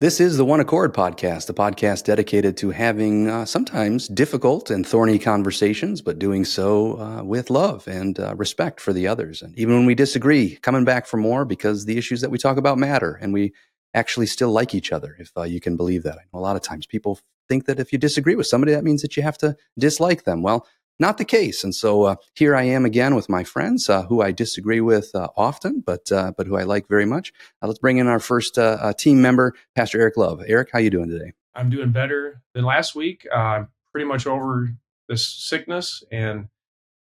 This is the One Accord podcast, a podcast dedicated to having uh, sometimes difficult and thorny conversations, but doing so uh, with love and uh, respect for the others. And even when we disagree, coming back for more because the issues that we talk about matter and we actually still like each other, if uh, you can believe that. A lot of times people think that if you disagree with somebody, that means that you have to dislike them. Well, not the case. And so uh, here I am again with my friends uh, who I disagree with uh, often, but uh, but who I like very much. Uh, let's bring in our first uh, team member, Pastor Eric Love. Eric, how you doing today? I'm doing better than last week. I'm pretty much over this sickness and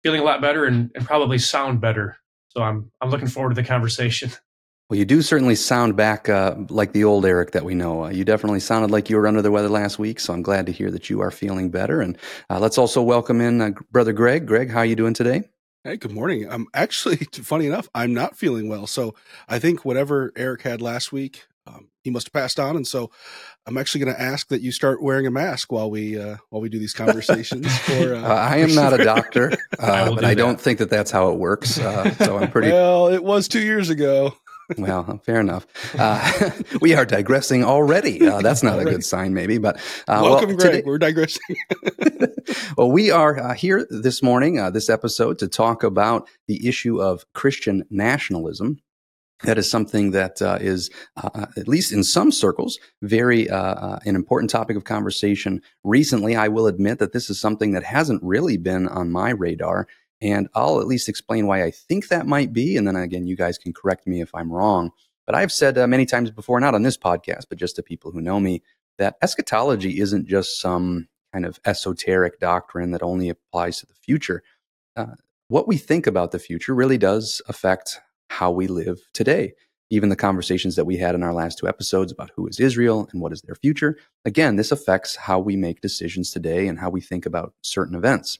feeling a lot better and, and probably sound better. So I'm I'm looking forward to the conversation. Well, you do certainly sound back uh, like the old Eric that we know. Uh, you definitely sounded like you were under the weather last week, so I'm glad to hear that you are feeling better. And uh, let's also welcome in uh, Brother Greg. Greg, how are you doing today? Hey, good morning. I'm actually, funny enough, I'm not feeling well. So I think whatever Eric had last week, um, he must have passed on, and so I'm actually going to ask that you start wearing a mask while we uh, while we do these conversations. For, uh, I am not a doctor, I but I don't think that that's how it works. so I'm pretty. Well, it was two years ago well, fair enough. Uh, we are digressing already. Uh, that's not already. a good sign, maybe. But uh, welcome, well, Greg. Today, We're digressing. well, we are uh, here this morning, uh, this episode, to talk about the issue of Christian nationalism. That is something that uh, is, at least in some circles, very an important topic of conversation. Recently, I will admit that this is something that hasn't really been on my radar and I'll at least explain why I think that might be. And then again, you guys can correct me if I'm wrong. But I've said uh, many times before, not on this podcast, but just to people who know me, that eschatology isn't just some kind of esoteric doctrine that only applies to the future. Uh, what we think about the future really does affect how we live today. Even the conversations that we had in our last two episodes about who is Israel and what is their future. Again, this affects how we make decisions today and how we think about certain events.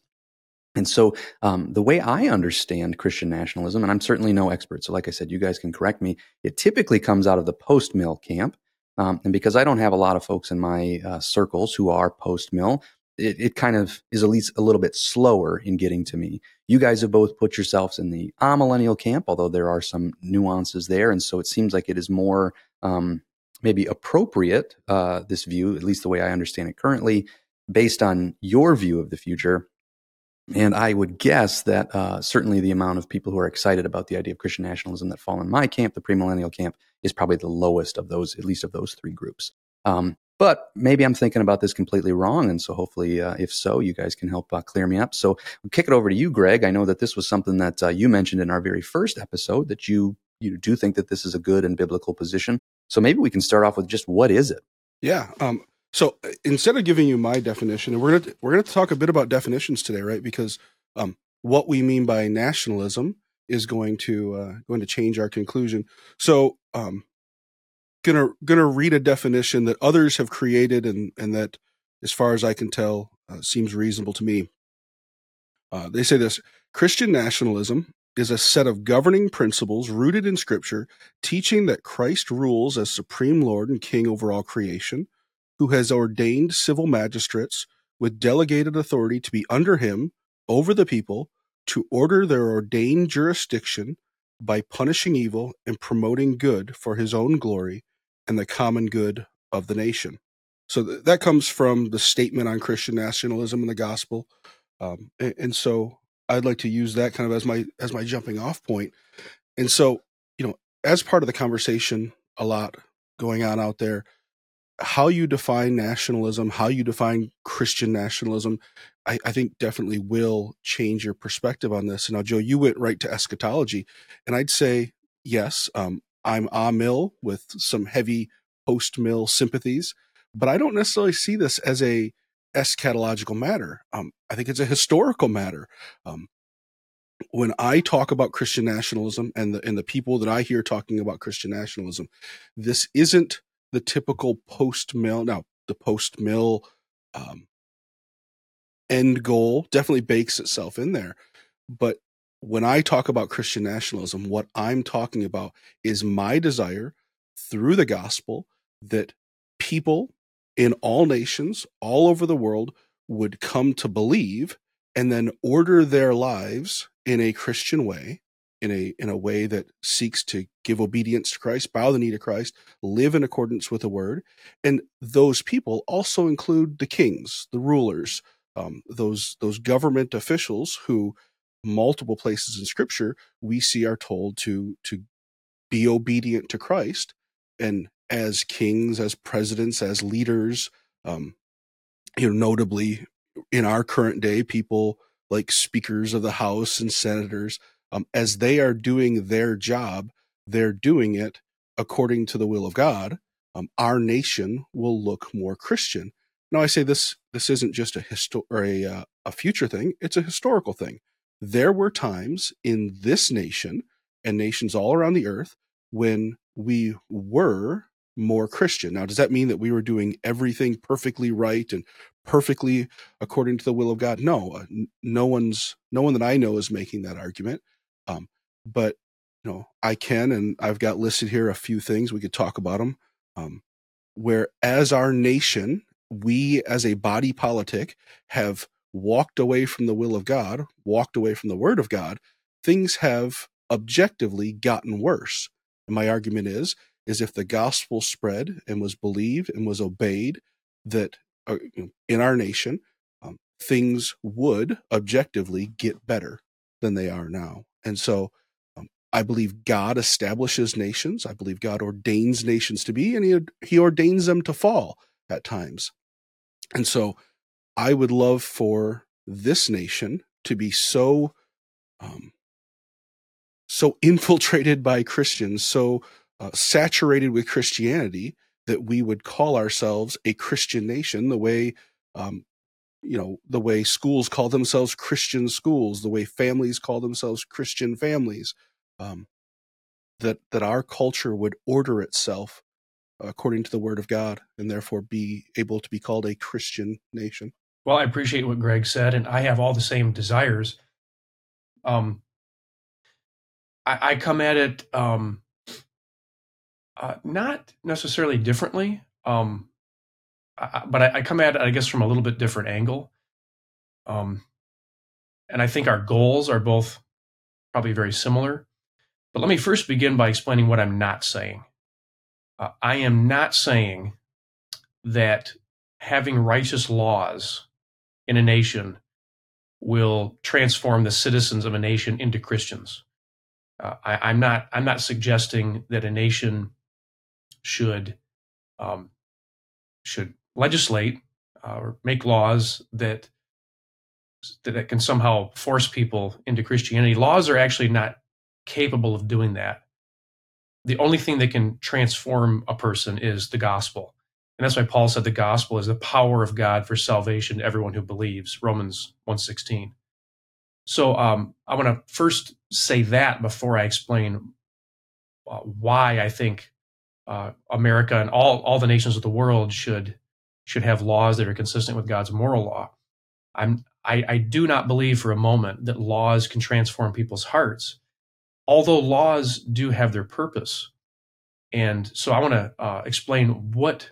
And so, um, the way I understand Christian nationalism, and I'm certainly no expert, so like I said, you guys can correct me, it typically comes out of the post mill camp. Um, and because I don't have a lot of folks in my uh, circles who are post mill, it, it, kind of is at least a little bit slower in getting to me. You guys have both put yourselves in the amillennial camp, although there are some nuances there. And so it seems like it is more um, maybe appropriate, uh, this view, at least the way I understand it currently, based on your view of the future and I would guess that uh, certainly the amount of people who are excited about the idea of Christian nationalism that fall in my camp, the premillennial camp, is probably the lowest of those, at least of those three groups. Um, but maybe I'm thinking about this completely wrong. And so hopefully, uh, if so, you guys can help uh, clear me up. So we'll kick it over to you, Greg. I know that this was something that uh, you mentioned in our very first episode that you, you do think that this is a good and biblical position. So maybe we can start off with just what is it? Yeah. Um, so uh, instead of giving you my definition, and we're gonna we're gonna talk a bit about definitions today, right? Because um, what we mean by nationalism is going to uh, going to change our conclusion. So, um, gonna gonna read a definition that others have created, and and that, as far as I can tell, uh, seems reasonable to me. Uh, they say this: Christian nationalism is a set of governing principles rooted in Scripture, teaching that Christ rules as supreme Lord and King over all creation who has ordained civil magistrates with delegated authority to be under him over the people to order their ordained jurisdiction by punishing evil and promoting good for his own glory and the common good of the nation. So th- that comes from the statement on Christian nationalism and the gospel. Um, and, and so I'd like to use that kind of as my as my jumping off point. And so, you know, as part of the conversation a lot going on out there, how you define nationalism, how you define Christian nationalism, I, I, think definitely will change your perspective on this. And now, Joe, you went right to eschatology, and I'd say yes. Um, I'm amill with some heavy post mill sympathies, but I don't necessarily see this as a eschatological matter. Um, I think it's a historical matter. Um, when I talk about Christian nationalism and the and the people that I hear talking about Christian nationalism, this isn't the typical post mill. Now, the post mill um, end goal definitely bakes itself in there. But when I talk about Christian nationalism, what I'm talking about is my desire through the gospel that people in all nations, all over the world, would come to believe and then order their lives in a Christian way in a in a way that seeks to give obedience to Christ, bow the knee to Christ, live in accordance with the word. And those people also include the kings, the rulers, um, those those government officials who multiple places in scripture we see are told to to be obedient to Christ and as kings, as presidents, as leaders, um, you know, notably in our current day, people like speakers of the House and senators, um, as they are doing their job, they're doing it according to the will of God. Um, our nation will look more Christian. Now, I say this: this isn't just a histo- or a uh, a future thing; it's a historical thing. There were times in this nation and nations all around the earth when we were more Christian. Now, does that mean that we were doing everything perfectly right and perfectly according to the will of God? No, uh, no one's no one that I know is making that argument. Um, but you know, I can, and I've got listed here a few things we could talk about them. Um, where as our nation, we as a body politic have walked away from the will of God, walked away from the Word of God. Things have objectively gotten worse. And my argument is is if the gospel spread and was believed and was obeyed, that uh, in our nation, um, things would objectively get better than they are now. And so um, I believe God establishes nations. I believe God ordains nations to be, and he, he ordains them to fall at times. And so I would love for this nation to be so um, so infiltrated by Christians, so uh, saturated with Christianity that we would call ourselves a Christian nation, the way, um, you know, the way schools call themselves Christian schools, the way families call themselves Christian families, um, that that our culture would order itself according to the Word of God, and therefore be able to be called a Christian nation. Well, I appreciate what Greg said, and I have all the same desires. Um, I, I come at it um, uh, not necessarily differently, um, I, but I, I, come at it, I guess, from a little bit different angle. Um, and I think our goals are both probably very similar. But let me first begin by explaining what I'm not saying. Uh, I am not saying that having righteous laws in a nation will transform the citizens of a nation into Christians. Uh, I, am not. I'm not suggesting that a nation should um, should legislate uh, or make laws that that can somehow force people into Christianity. Laws are actually not capable of doing that. The only thing that can transform a person is the gospel. And that's why Paul said the gospel is the power of God for salvation to everyone who believes, Romans 1.16. So um, I want to first say that before I explain uh, why I think uh, America and all all the nations of the world should should have laws that are consistent with God's moral law. I'm I, I do not believe for a moment that laws can transform people's hearts, although laws do have their purpose. And so I want to uh, explain what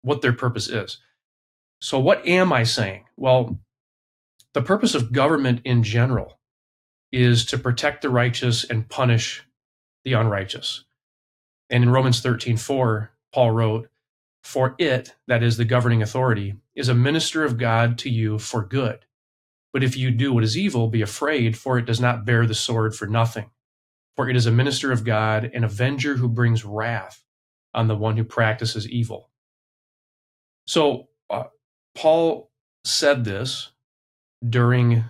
what their purpose is. So what am I saying? Well, the purpose of government in general is to protect the righteous and punish the unrighteous. And in Romans 13, 4, Paul wrote, For it, that is the governing authority, is a minister of God to you for good. But if you do what is evil, be afraid, for it does not bear the sword for nothing. For it is a minister of God, an avenger who brings wrath on the one who practices evil. So, uh, Paul said this during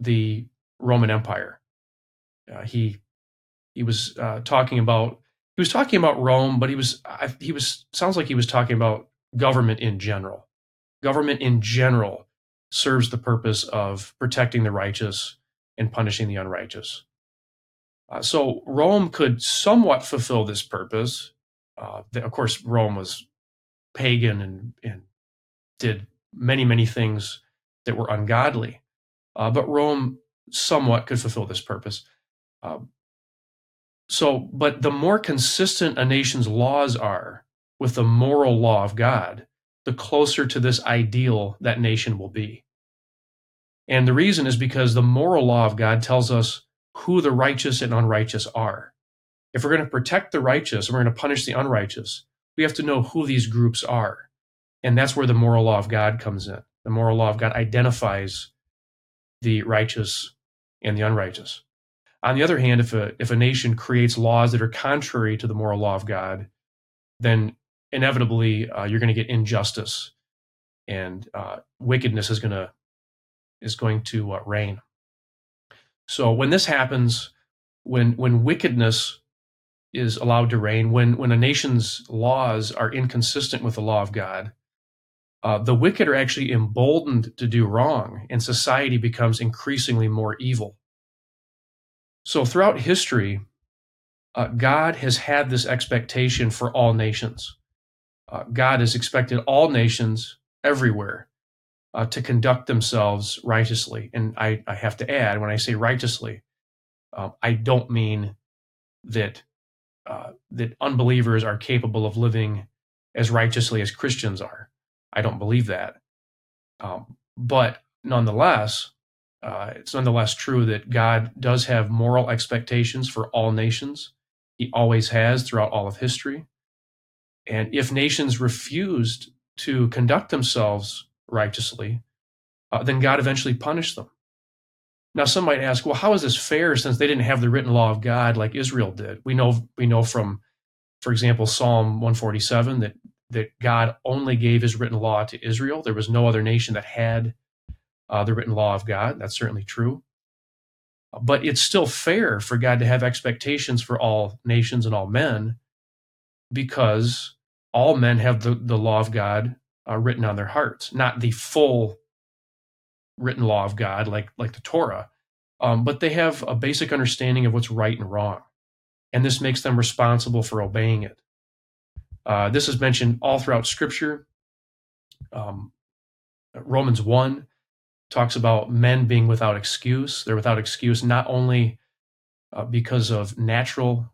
the Roman Empire. Uh, he he was uh, talking about he was talking about Rome, but he was he was sounds like he was talking about government in general. Government in general serves the purpose of protecting the righteous and punishing the unrighteous. Uh, so Rome could somewhat fulfill this purpose. Uh, of course, Rome was pagan and, and did many many things that were ungodly, uh, but Rome somewhat could fulfill this purpose. Uh, so, but the more consistent a nation's laws are with the moral law of God, the closer to this ideal that nation will be. And the reason is because the moral law of God tells us who the righteous and unrighteous are. If we're going to protect the righteous and we're going to punish the unrighteous, we have to know who these groups are. And that's where the moral law of God comes in. The moral law of God identifies the righteous and the unrighteous. On the other hand, if a, if a nation creates laws that are contrary to the moral law of God, then inevitably uh, you're going to get injustice and uh, wickedness is going to is going to uh, reign. So when this happens, when when wickedness is allowed to reign, when when a nation's laws are inconsistent with the law of God, uh, the wicked are actually emboldened to do wrong, and society becomes increasingly more evil. So throughout history, uh, God has had this expectation for all nations. Uh, God has expected all nations everywhere uh, to conduct themselves righteously. And I, I, have to add, when I say righteously, uh, I don't mean that uh, that unbelievers are capable of living as righteously as Christians are. I don't believe that. Um, but nonetheless, uh, it's nonetheless true that God does have moral expectations for all nations. He always has throughout all of history. And if nations refused to conduct themselves righteously, uh, then God eventually punished them. Now, some might ask, well, how is this fair since they didn't have the written law of God like Israel did? We know we know from, for example, Psalm 147 that that God only gave His written law to Israel. There was no other nation that had uh, the written law of God. That's certainly true. But it's still fair for God to have expectations for all nations and all men because all men have the, the law of God uh, written on their hearts, not the full written law of God like like the Torah, um, but they have a basic understanding of what's right and wrong, and this makes them responsible for obeying it. Uh, this is mentioned all throughout Scripture. Um, Romans one talks about men being without excuse. They're without excuse not only uh, because of natural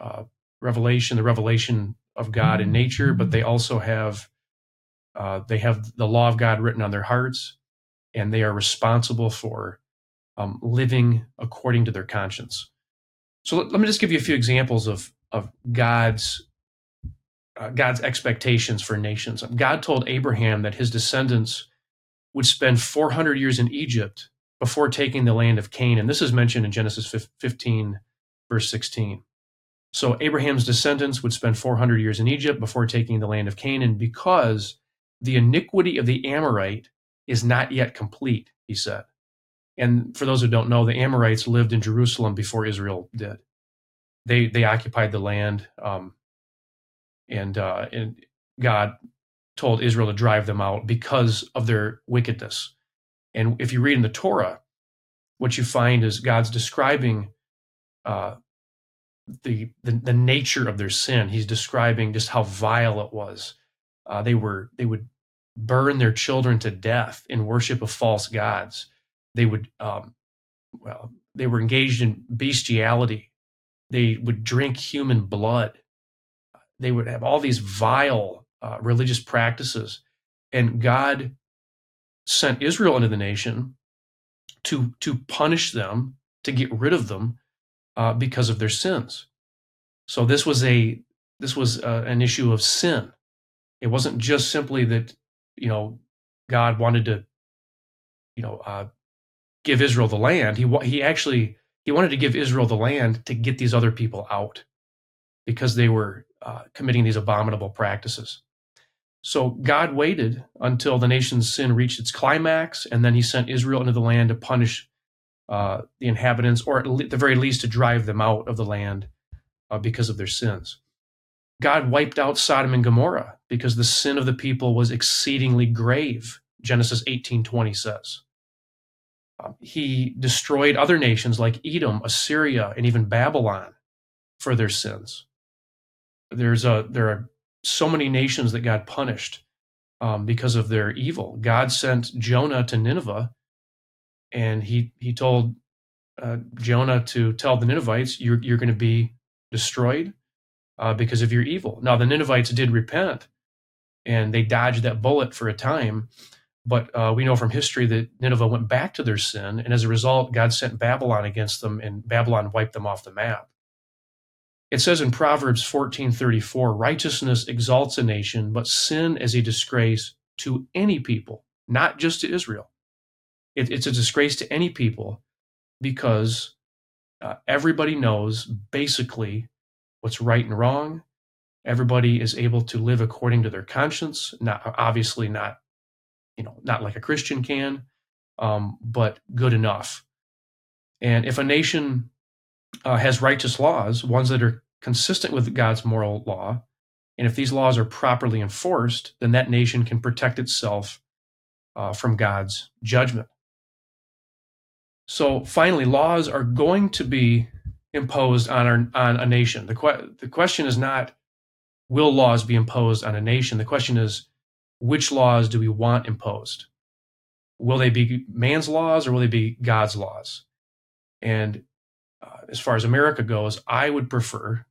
uh, revelation, the revelation of God in nature, but they also have uh, they have the law of God written on their hearts, and they are responsible for um, living according to their conscience. So let, let, me just give you a few examples of of God's uh, God's expectations for nations. God told Abraham that his descendants would spend 400 years in Egypt before taking the land of Canaan. This is mentioned in Genesis 15, verse 16. So Abraham's descendants would spend 400 years in Egypt before taking the land of Canaan because the iniquity of the Amorite is not yet complete, he said. And for those who don't know, the Amorites lived in Jerusalem before Israel did. They they occupied the land, um, and uh, and God told Israel to drive them out because of their wickedness. And if you read in the Torah, what you find is God's describing uh, the, the, the nature of their sin. He's describing just how vile it was. Uh, they were they would burn their children to death in worship of false gods. They would um, well they were engaged in bestiality. They would drink human blood. They would have all these vile uh, religious practices, and God sent Israel into the nation to to punish them, to get rid of them, uh, because of their sins. So this was a this was uh, an issue of sin. It wasn't just simply that you know God wanted to you know uh, give Israel the land. He he actually he wanted to give Israel the land to get these other people out because they were uh, committing these abominable practices. So God waited until the nation's sin reached its climax, and then He sent Israel into the land to punish uh, the inhabitants, or at the very least to drive them out of the land uh, because of their sins. God wiped out Sodom and Gomorrah because the sin of the people was exceedingly grave. Genesis 18:20 says. Um, he destroyed other nations like Edom, Assyria, and even Babylon for their sins. There's a there are so many nations that God punished um, because of their evil. God sent Jonah to Nineveh and he he told uh, Jonah to tell the Ninevites, "You're you're going to be destroyed uh, because of your evil." Now the Ninevites did repent, and they dodged that bullet for a time, But uh, we know from history that Nineveh went back to their sin, and as a result, God sent Babylon against them, and Babylon wiped them off the map. It says in Proverbs 14:34, righteousness exalts a nation, but sin is a disgrace to any people, not just to Israel. It, it's a disgrace to any people because uh, everybody knows basically what's right and wrong. Everybody is able to live according to their conscience. Not obviously not, you know, not like a Christian can, um, but good enough. And if a nation uh, has righteous laws, ones that are consistent with God's moral law, and if these laws are properly enforced, then that nation can protect itself uh, from God's judgment. So finally, laws are going to be imposed on our, on a nation. The, que- the question is not will laws be imposed on a nation. The question is which laws do we want imposed? Will they be man's laws or will they be God's laws? And uh, as far as America goes, I would prefer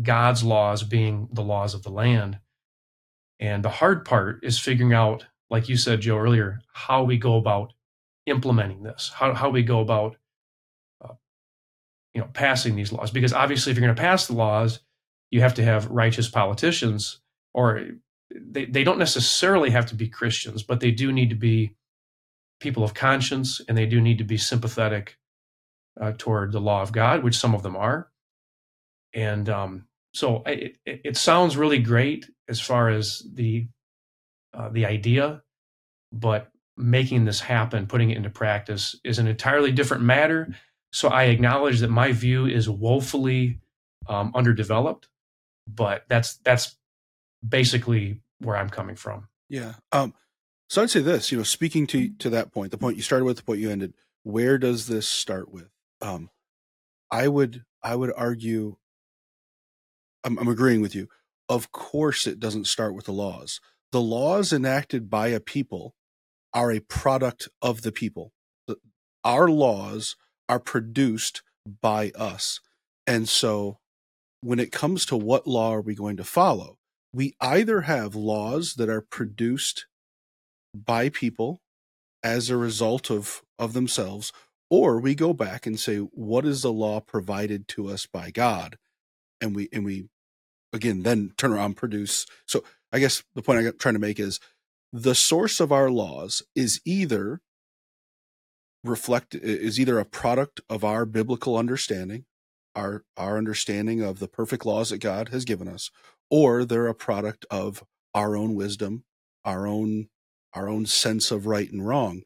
God's laws being the laws of the land. And the hard part is figuring out, like you said, Joe, earlier, how we go about implementing this, how, how we go about uh, you know passing these laws. Because obviously, if you're going to pass the laws, you have to have righteous politicians, or they, they don't necessarily have to be Christians, but they do need to be people of conscience and they do need to be sympathetic uh, toward the law of God, which some of them are. And um, so it, it, it, sounds really great as far as the uh, the idea, but making this happen, putting it into practice, is an entirely different matter. So I acknowledge that my view is woefully um, underdeveloped, but that's that's basically where I'm coming from. Yeah. Um, so I'd say this, you know, speaking to to that point, the point you started with, the point you ended. Where does this start with? Um, I would I would argue. I'm, I'm agreeing with you. Of course, it doesn't start with the laws. The laws enacted by a people are a product of the people. Our laws are produced by us. And so when it comes to what law are we going to follow, we either have laws that are produced by people as a result of, of themselves, or we go back and say, what is the law provided to us by God? And we, and we, again, then turn around produce. So I guess the point I'm trying to make is the source of our laws is either reflect is either a product of our biblical understanding our our understanding of the perfect laws that God has given us or they're a product of our own wisdom our own our own sense of right and wrong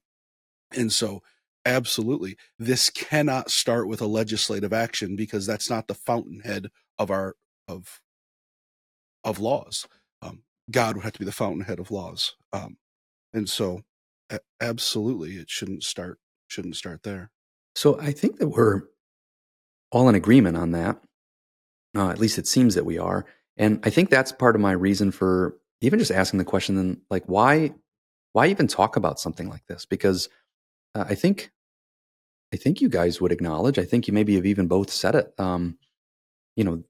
and so absolutely this cannot start with a legislative action because that's not the fountainhead of our of of laws um, God would have to be the fountainhead of laws. Um, and so, a- absolutely, it shouldn't start shouldn't start there. So I think that we're all in agreement on that. Uh, at least it seems that we are, and I think that's part of my reason for even just asking the question. Like, why why even talk about something like this? Because uh, I think I think you guys would acknowledge. I think you maybe have even both said it. Um, you know,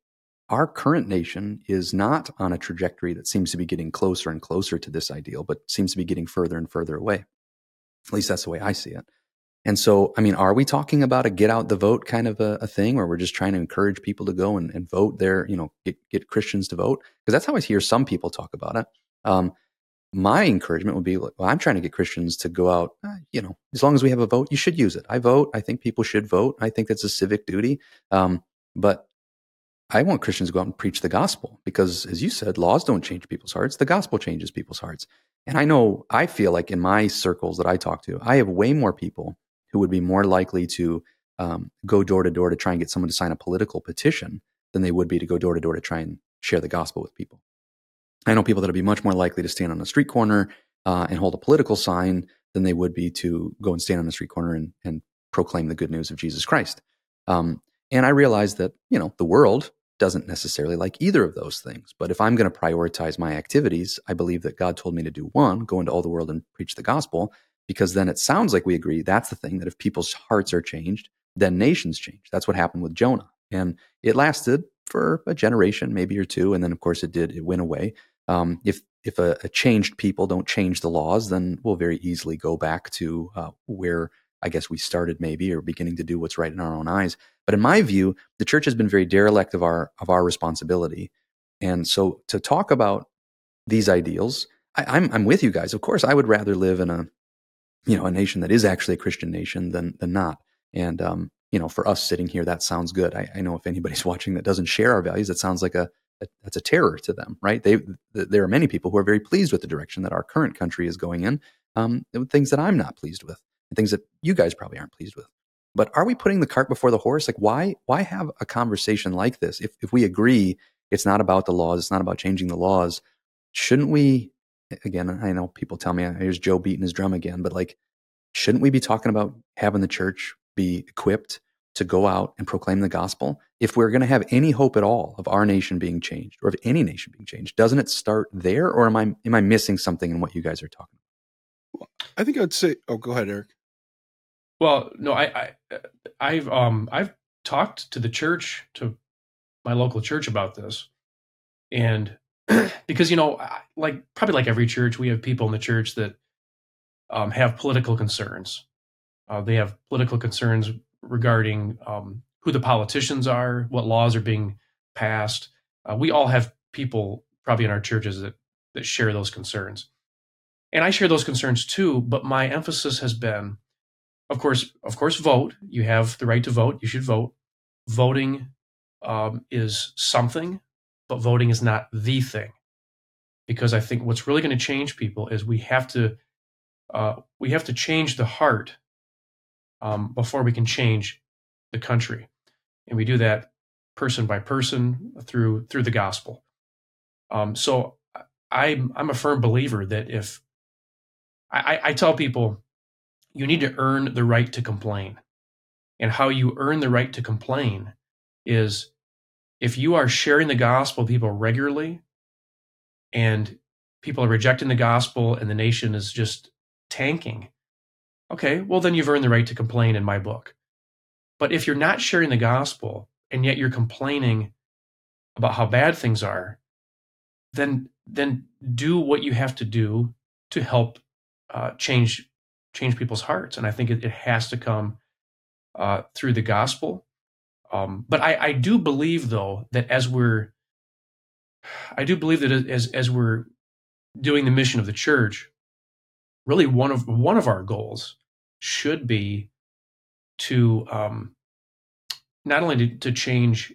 our current nation is not on a trajectory that seems to be getting closer and closer to this ideal, but seems to be getting further and further away. At least that's the way I see it. And so, I mean, are we talking about a get out the vote kind of a, a thing where we're just trying to encourage people to go and, and vote there, you know, get, get Christians to vote? Because that's how I hear some people talk about it. Um, my encouragement would be, well, I'm trying to get Christians to go out, uh, you know, as long as we have a vote, you should use it. I vote. I think people should vote. I think that's a civic duty. Um, but I want Christians to go out and preach the gospel because, as you said, laws don't change people's hearts. The gospel changes people's hearts. And I know, I feel like in my circles that I talk to, I have way more people who would be more likely to um, go door to door to try and get someone to sign a political petition than they would be to go door to door to try and share the gospel with people. I know people that would be much more likely to stand on a street corner uh, and hold a political sign than they would be to go and stand on a street corner and, and proclaim the good news of Jesus Christ. Um, and I realized that, you know, the world doesn't necessarily like either of those things. But if I'm going to prioritize my activities, I believe that God told me to do one, go into all the world and preach the gospel, because then it sounds like we agree that's the thing that if people's hearts are changed, then nations change. That's what happened with Jonah. And it lasted for a generation, maybe or two. And then, of course, it did, it went away. Um, if if a, a, changed people don't change the laws, then we'll very easily go back to uh, where I guess we started, maybe, or beginning to do what's right in our own eyes. But in my view, the church has been very derelict of our of our responsibility. And so to talk about these ideals, I, I'm I'm with you guys. Of course, I would rather live in a you know a nation that is actually a Christian nation than than not. And um, you know, for us sitting here, that sounds good. I, I know if anybody's watching that doesn't share our values, that sounds like a, that's a terror to them, right? They there are many people who are very pleased with the direction that our current country is going in. Um, things that I'm not pleased with, and things that you guys probably aren't pleased with. But are we putting the cart before the horse? Like, why why have a conversation like this if if we agree it's not about the laws, it's not about changing the laws? Shouldn't we? Again, I know people tell me here's Joe beating his drum again, but like shouldn't we be talking about having the church be equipped to go out and proclaim the gospel? If we're going to have any hope at all of our nation being changed or of any nation being changed, doesn't it start there or am I am I missing something in what you guys are talking about? I think I'd say oh go ahead Eric. Well, no, I, I I've um I've talked to the church to my local church about this. And because you know, like probably like every church, we have people in the church that um, have political concerns. Uh, they have political concerns regarding um, who the politicians are, what laws are being passed. Uh, we all have people probably in our churches that that share those concerns, and I share those concerns too. But my emphasis has been, of course, of course, vote. You have the right to vote. You should vote. Voting um, is something, but voting is not the thing. Because I think what's really going to change people is we have to uh, we have to change the heart um, before we can change the country, and we do that person by person through through the gospel. Um, so I'm I'm a firm believer that if I, I tell people you need to earn the right to complain, and how you earn the right to complain is if you are sharing the gospel people regularly and people are rejecting the gospel and the nation is just tanking, okay, well, then you've earned the right to complain in my book. But if you're not sharing the gospel and yet you're complaining about how bad things are, then then do what you have to do to help uh, change change people's hearts. And I think it, it has to come uh, through the gospel. Um, but I, I do believe, though, that as we're I do believe that as as we're doing the mission of the church, really one of one of our goals should be to um, not only to, to change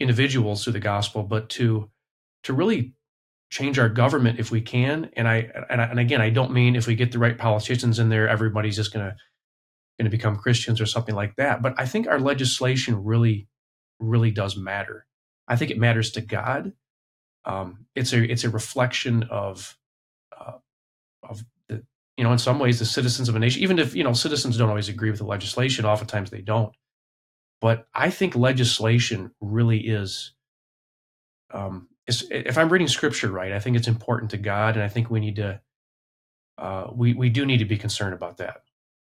individuals through the gospel, but to to really change our government if we can. And I and, I, and again, I don't mean if we get the right politicians in there, everybody's just going to going to become Christians or something like that. But I think our legislation really, really does matter. I think it matters to God. Um, it's a it's a reflection of uh, of you know, in some ways, the citizens of a nation, even if, you know, citizens don't always agree with the legislation, oftentimes they don't. But I think legislation really is, um, is, if I'm reading scripture right, I think it's important to God. And I think we need to, uh, we, we do need to be concerned about that.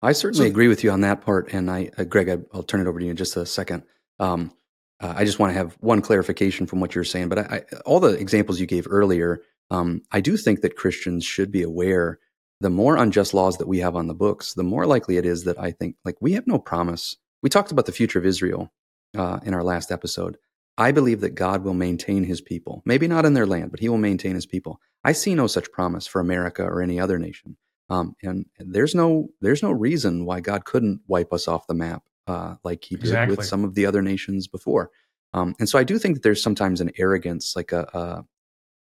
I certainly so, agree with you on that part. And I, uh, Greg, I, will turn it over to you in just a second. Um, uh, I just want to have one clarification from what you're saying, but I, I, all the examples you gave earlier, um, I do think that Christians should be aware the more unjust laws that we have on the books, the more likely it is that I think, like, we have no promise. We talked about the future of Israel uh, in our last episode. I believe that God will maintain his people. Maybe not in their land, but he will maintain his people. I see no such promise for America or any other nation. Um, and, and, there's no there's no reason why God couldn't wipe us off the map uh, like he did with some of the other nations before. Um, and so I do think that there's sometimes an arrogance, like a, a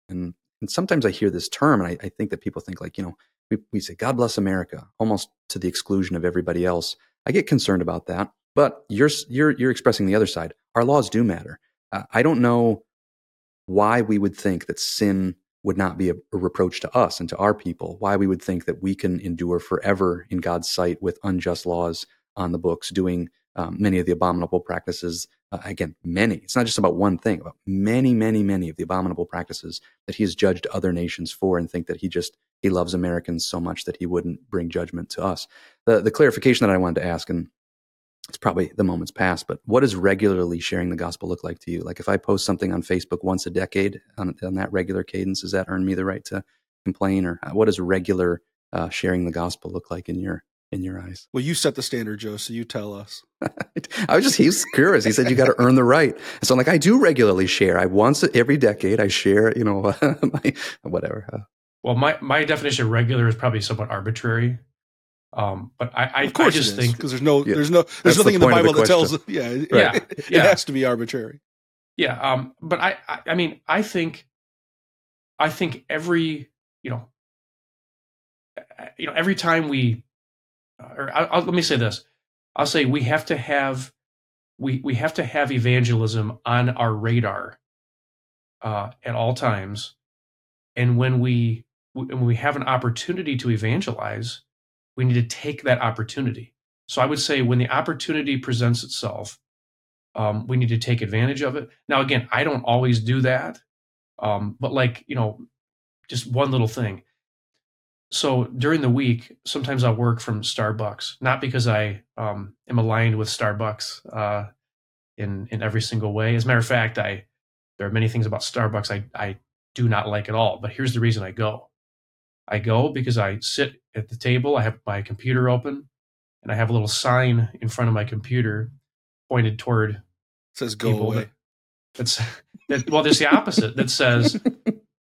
and, and sometimes I hear this term, and I, I think that people think like you know we, we say, God bless America, almost to the exclusion of everybody else. I get concerned about that, but you're, you're, you're expressing the other side. Our laws do matter. Uh, I don't know why we would think that sin would not be a, a, reproach to us and to our people, why we would think that we can endure forever in God's sight with unjust laws on the books, doing um, many of the abominable practices. Uh, again, many. It's not just about one thing, about many, many, many of the abominable practices that he has judged other nations for and think that he just he loves Americans so much that he wouldn't bring judgment to us. The, the clarification that I wanted to ask, and it's probably the moment's past, but what does regularly sharing the gospel look like to you? Like if I post something on Facebook once a decade on, on that regular cadence, does that earn me the right to complain, or what does regular uh, sharing the gospel look like in your in your eyes? Well, you set the standard, Joe, so you tell us. I was just he's curious. He said you got to earn the right, and so I'm like I do regularly share. I once every decade I share, you know, my whatever. Uh, well, my my definition of regular is probably somewhat arbitrary. Um, but I, I, of course I just it is, think because there's no, Yeah. there's no, there's That's nothing the in the point of the Bible that tells, question. yeah, it, Yeah, it, has to be arbitrary. Yeah, um, but I, I, I mean, I think, I think every, you know, uh, you know, every time we, or I, I'll, let me say this, I'll say we have to have, we we have to have evangelism on our radar uh, at all times, and when we when we have an opportunity to evangelize, we need to take that opportunity. So I would say when the opportunity presents itself, um, we need to take advantage of it. Now, again, I don't always do that, um, but like you know, just one little thing. So during the week, sometimes I work from Starbucks, not because I um, am aligned with Starbucks uh, in in every single way. As a matter of fact, I there are many things about Starbucks I I do not like at all. But here's the reason I go. I go because I sit at the table. I have my computer open, and I have a little sign in front of my computer pointed toward It says go away. that- that's that well there's the opposite that says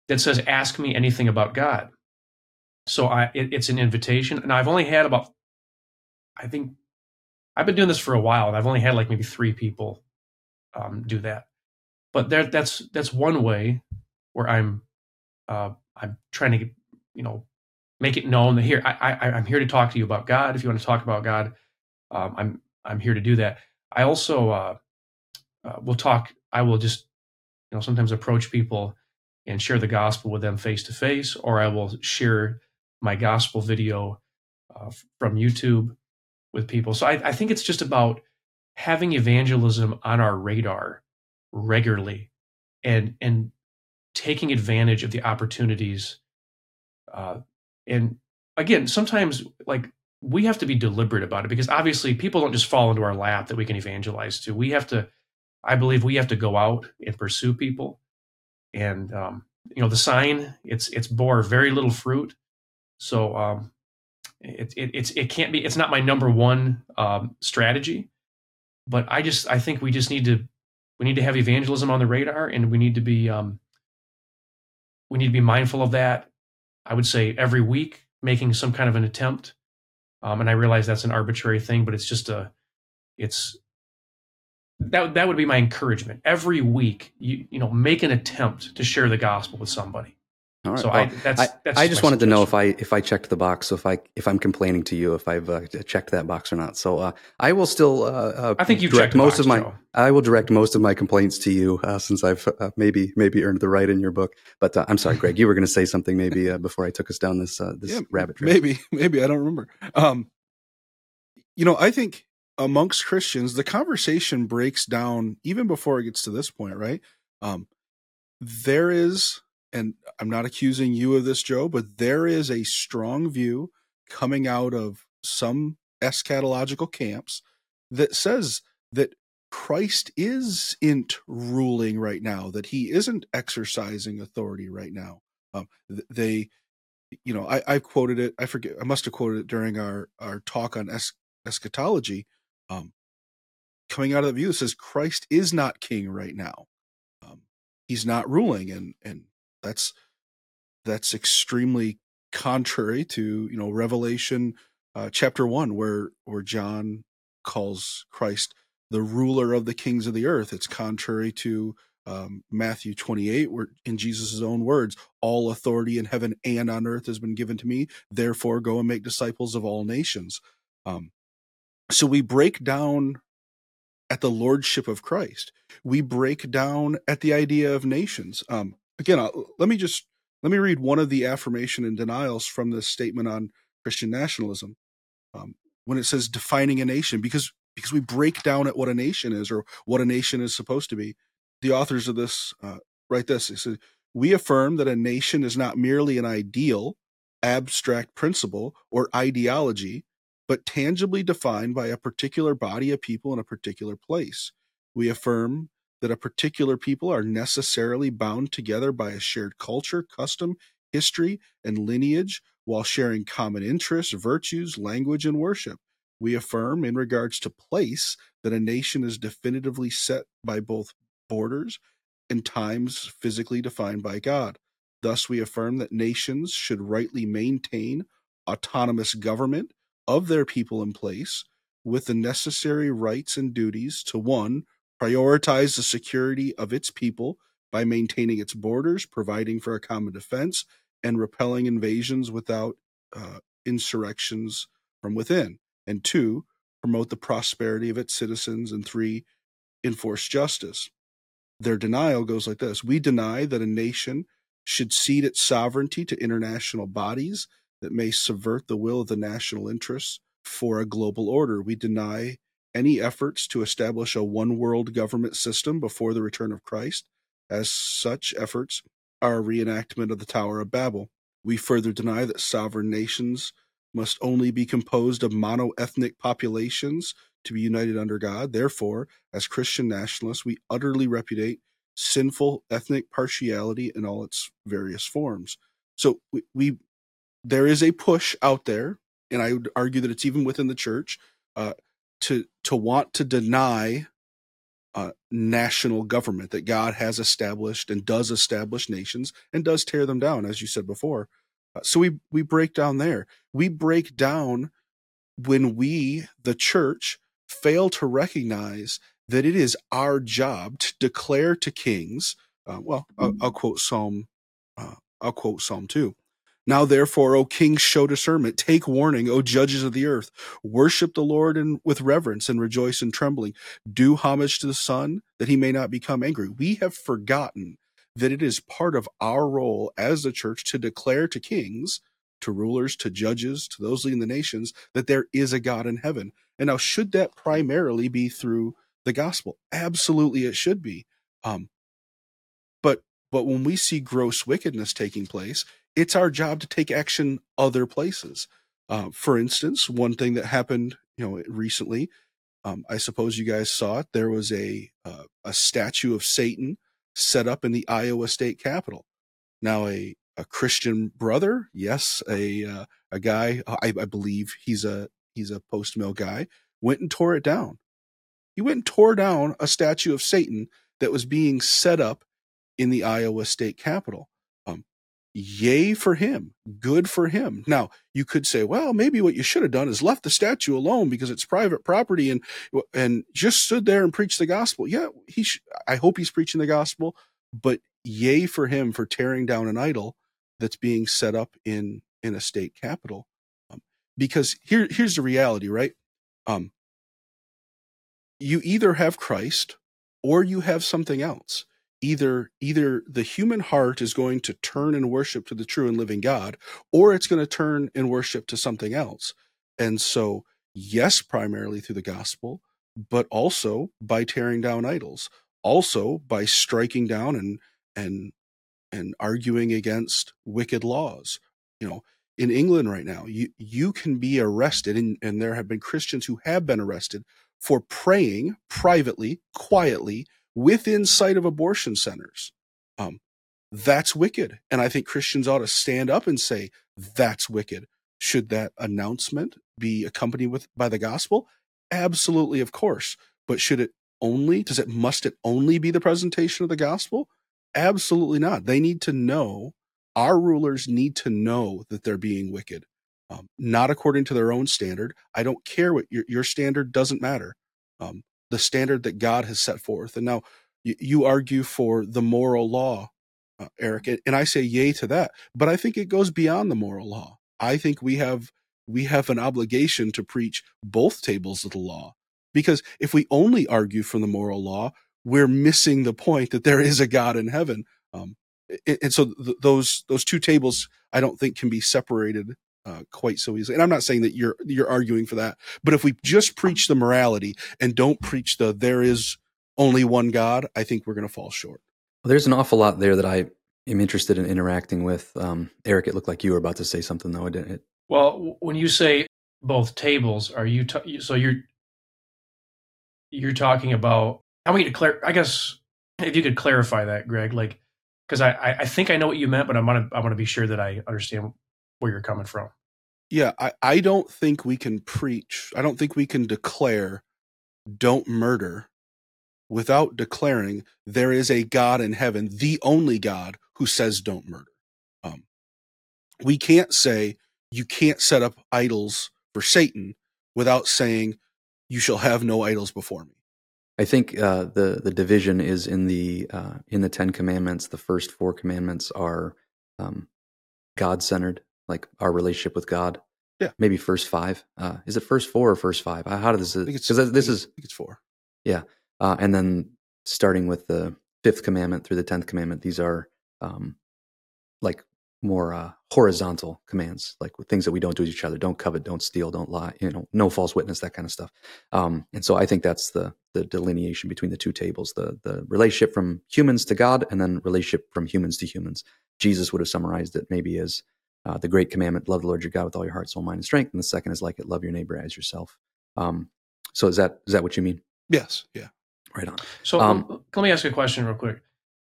that says ask me anything about god so i it, it's an invitation. And i've only had about i think i've been doing this for a while and i've only had like maybe three people um, do that. But there that's that's one way where i'm uh, i'm trying to get, you know make it known that here I, I i'm here to talk to you about god. If you want to talk about god um, i'm i'm here to do that. I also uh, uh, we'll talk i will just you know sometimes approach people and share the gospel with them face to face or i will share my gospel video uh, from youtube with people. So I, I think it's just about having evangelism on our radar regularly and and taking advantage of the opportunities uh, and again sometimes like we have to be deliberate about it because obviously people don't just fall into our lap that we can evangelize to. We have to I believe we have to go out and pursue people. And um, you know, the sign it's it's bore very little fruit, so um, it, it it's it can't be. It's not my number one um, strategy, but I just I think we just need to we need to have evangelism on the radar, and we need to be um, we need to be mindful of that. I would say every week making some kind of an attempt, um, and I realize that's an arbitrary thing, but it's just a it's that that would be my encouragement. Every week, you you know, make an attempt to share the gospel with somebody. All right. So well, I that's I, that's I just my wanted to know if. I if I checked the box, so if I if I'm complaining to you, if I've uh, checked that box or not. So uh, I will still. Uh, uh, I think you've direct checked most box, of my. Joe. I will direct most of my complaints to you, uh, since I've uh, maybe maybe earned the right in your book. But uh, I'm sorry, Greg. You were going to say something maybe uh, before I took us down this uh, this Yeah, rabbit trail. Maybe, maybe I don't remember. Um, you know, I think amongst Christians, the conversation breaks down even before it gets to this point, right? Um, there is, and I'm not accusing you of this, Joe, but there is a strong view coming out of some eschatological camps that says that Christ isn't ruling right now, that he isn't exercising authority right now. Um, they, you know, I, I quoted it. I forget. I must have quoted it during our our talk on es- eschatology. Um, coming out of the view that says Christ is not king right now. Um, he's not ruling, and and that's that's extremely contrary to you know Revelation uh, chapter one, where where John calls Christ the ruler of the kings of the earth. It's contrary to um, Matthew 28, where in Jesus' own words, all authority in heaven and on earth has been given to me. Therefore, go and make disciples of all nations. Um, so we break down at the lordship of Christ. We break down at the idea of nations. Um, again, let me just let me read one of the affirmation and denials from this statement on Christian nationalism. Um, when it says defining a nation, because because we break down at what a nation is or what a nation is supposed to be. The authors of this uh, write this: they say, "We affirm that a nation is not merely an ideal, abstract principle or ideology, but tangibly defined by a particular body of people in a particular place. We affirm that a particular people are necessarily bound together by a shared culture, custom, history, and lineage while sharing common interests, virtues, language, and worship. We affirm, in regards to place, that a nation is definitively set by both borders and times physically defined by God. Thus, we affirm that nations should rightly maintain autonomous government of their people in place with the necessary rights and duties to one, prioritize the security of its people by maintaining its borders, providing for a common defense, and repelling invasions without uh, insurrections from within. And two, promote the prosperity of its citizens. And three, enforce justice. Their denial goes like this We deny that a nation should cede its sovereignty to international bodies that may subvert the will of the national interests for a global order. We deny any efforts to establish a one world government system before the return of Christ, as such efforts are a reenactment of the Tower of Babel. We further deny that sovereign nations must only be composed of mono-ethnic populations to be united under God. Therefore, as Christian nationalists, we utterly repudiate sinful ethnic partiality in all its various forms. So we, we there is a push out there, and I would argue that it's even within the church, uh, to to want to deny uh, national government that God has established and does establish nations and does tear them down, as you said before. Uh, so we we break down there. We break down when we, the church, fail to recognize that it is our job to declare to kings. Uh, well, I'll, I'll, quote Psalm. Uh, I'll quote Psalm two. Now, therefore, O kings, show discernment. Take warning, O judges of the earth. Worship the Lord in, with reverence and rejoice in trembling. Do homage to the Son, that he may not become angry. We have forgotten that it is part of our role as the church to declare to kings, to rulers, to judges, to those leading the nations, that there is a God in heaven. And now, should that primarily be through the gospel? Absolutely, it should be. Um, but but when we see gross wickedness taking place, it's our job to take action other places. Uh, for instance, one thing that happened, you know, recently, um, I suppose you guys saw it. There was a uh, a statue of Satan set up in the Iowa State Capitol. Now, a a Christian brother, yes, a uh, a guy, I, I believe he's a he's a post mill guy, went and tore it down. He went and tore down a statue of Satan that was being set up in the Iowa State Capitol yay for him good for him. Now you could say well maybe what you should have done is left the statue alone because it's private property and and just stood there and preached the gospel. Yeah he sh- i hope he's preaching the gospel but yay for him for tearing down an idol that's being set up in in a state capitol. Um, because here here's the reality right? Um you either have christ or you have something else either either the human heart is going to turn and worship to the true and living God or it's going to turn and worship to something else. And so yes primarily through the gospel but also by tearing down idols also by striking down and and and arguing against wicked laws you know in England right now you you can be arrested and, and there have been Christians who have been arrested for praying privately quietly within sight of abortion centers. Um, that's wicked. And I think Christians ought to stand up and say, that's wicked. Should that announcement be accompanied with by the gospel? Absolutely, of course. But should it only, does it, must it only be the presentation of the gospel? Absolutely not. They need to know, our rulers need to know that they're being wicked, um, not according to their own standard. I don't care what your, your standard doesn't matter. Um, the standard that God has set forth. And now you, you argue for the moral law, uh, Eric, and I say yay to that. But I think it goes beyond the moral law. I think we have we have an obligation to preach both tables of the law. Because if we only argue from the moral law, we're missing the point that there is a God in heaven. Um, and so th- those those two tables, I don't think, can be separated uh, quite so easily. And I'm not saying that you're you're arguing for that, but if we just preach the morality and don't preach the there is only one God, I think we're going to fall short. Well, there's an awful lot there that I am interested in interacting with. Um, Eric, it looked like you were about to say something, though, I didn't it? Well, when you say both tables, are you t- so you're you're talking about? I want you to clear. I guess if you could clarify that, Greg, like because I, I think I know what you meant, but I want to I want to be sure that I understand where you're coming from. Yeah, I, I don't think we can preach. I don't think we can declare don't murder without declaring there is a God in heaven, the only God who says don't murder. Um, we can't say you can't set up idols for Satan without saying you shall have no idols before me. I think uh, the the division is in the uh, in the Ten Commandments. The first four commandments are um, God centered, like our relationship with God. Yeah. Maybe first five. Uh, is it first four or first five? How does this? Because this is. I think it's four. Yeah, uh, and then starting with the fifth commandment through the tenth commandment, these are um, like more uh, horizontal commands, like things that we don't do to each other. Don't covet, don't steal, don't lie. You know, no false witness, that kind of stuff. Um, and so I think that's the the delineation between the two tables: the the relationship from humans to God, and then relationship from humans to humans. Jesus would have summarized it maybe as uh, the great commandment: love the Lord your God with all your heart, soul, mind, and strength. And the second is like it: love your neighbor as yourself. Um, so is that is that what you mean? Yes. Yeah. Right on. So um, let me ask you a question real quick,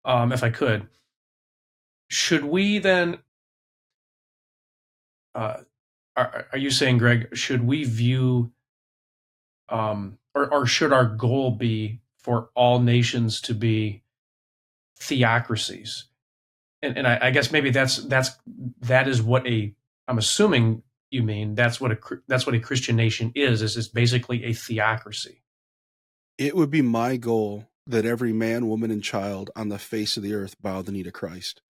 um, if I could. Should we then uh, are, are you saying, Greg, should we view, um, or, or should our goal be for all nations to be theocracies? And, and I, I guess maybe that's that's that is what a I'm assuming you mean that's what a that's what a Christian nation is is it's basically a theocracy. It would be my goal that every man, woman, and child on the face of the earth bow the knee to Christ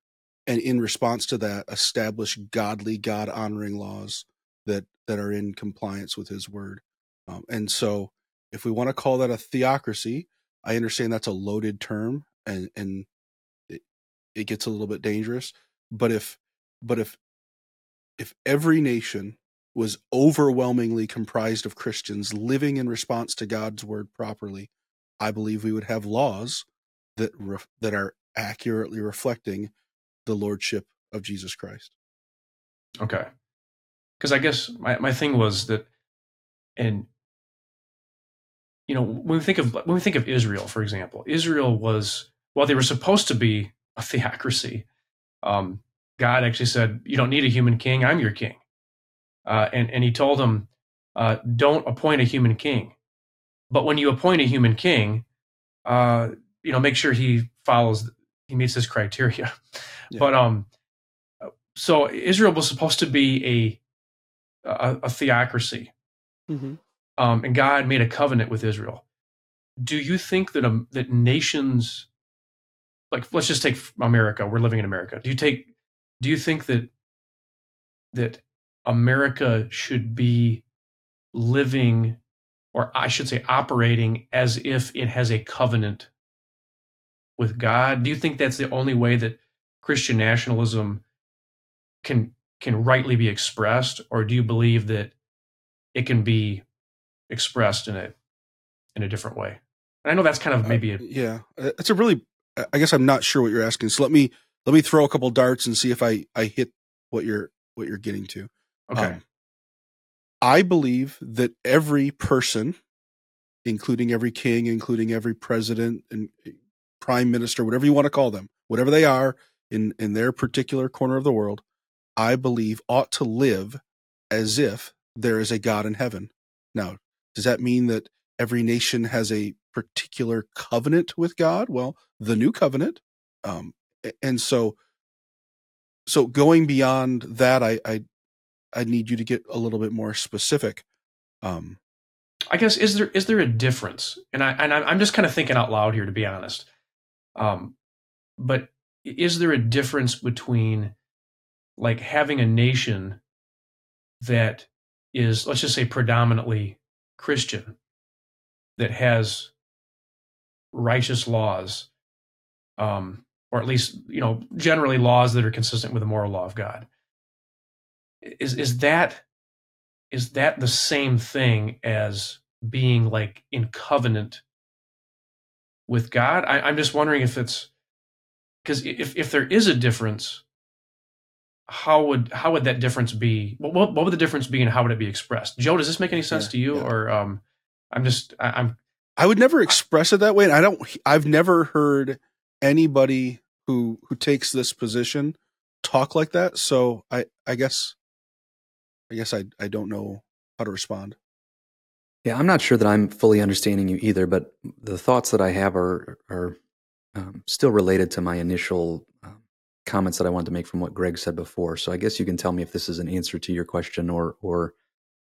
and in response to that establish godly god honoring laws that that are in compliance with his word um, and so if we want to call that a theocracy i understand that's a loaded term and and it, gets a little bit dangerous but if but if if every nation was overwhelmingly comprised of christians living in response to god's word properly i believe we would have laws that that are accurately reflecting the lordship of Jesus Christ. Okay. Because I guess my, my thing was that, and you know, when we think of when we think of Israel, for example, Israel was while they were supposed to be a theocracy, um, God actually said, "You don't need a human king; I'm your king," uh, and and He told them, uh, "Don't appoint a human king, but when you appoint a human king, uh, you know, make sure he follows, he meets his criteria." Yeah. But um, so Israel was supposed to be a a, a theocracy, mm-hmm. um, and God made a covenant with Israel. Do you think that um, that nations, like let's just take America, we're living in America. Do you take do you think that that America should be living, or I should say, operating as if it has a covenant with God? Do you think that's the only way that Christian nationalism can can rightly be expressed, or do you believe that it can be expressed in a in a different way? And I know that's kind of maybe a, uh, yeah, it's a really. I guess I'm not sure what you're asking. So let me let me throw a couple darts and see if I I hit what you're what you're getting to. Okay. Um, I believe that every person, including every king, including every president and eh, prime minister, whatever you want to call them, whatever they are, in in their particular corner of the world, I believe ought to live as if there is a God in heaven. Now, does that mean that every nation has a particular covenant with God? Well, the new covenant, um, and so so going beyond that, I, I I need you to get a little bit more specific. Um, I guess is there is there a difference? And I and I'm just kind of thinking out loud here, to be honest. Um, but is there a difference between like having a nation that is let's just say predominantly christian that has righteous laws um, or at least you know generally laws that are consistent with the moral law of god is is that is that the same thing as being like in covenant with god I, i'm just wondering if it's because if if there is a difference, how would how would that difference be? What, what, what would the difference be, and how would it be expressed? Joe, does this make any sense Yeah, to you, yeah. or um, I'm just I, I'm I would never express it that way, and I don't. I've never heard anybody who who takes this position talk like that. So I I guess I guess I I don't know how to respond. Yeah, I'm not sure that I'm fully understanding you either, but the thoughts that I have are are um, still related to my initial um, comments that I wanted to make from what Greg said before. So I guess you can tell me if this is an answer to your question, or or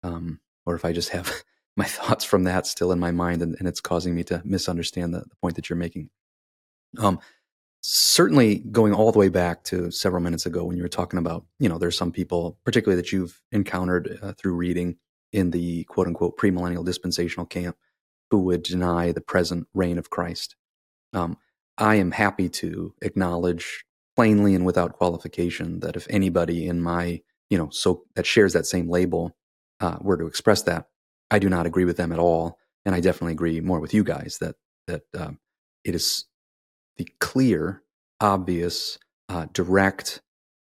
um, or if I just have my thoughts from that still in my mind, and, and it's causing me to misunderstand the, the point that you're making. Um, certainly, going all the way back to several minutes ago when you were talking about, you know, there's some people, particularly that you've encountered uh, through reading in the quote unquote premillennial dispensational camp who would deny the present reign of Christ. Um, I am happy to acknowledge plainly and without qualification that if anybody in my, you know, so that shares that same label uh, were to express that, I do not agree with them at all, and I definitely agree more with you guys that that um, it is the clear, obvious, uh, direct,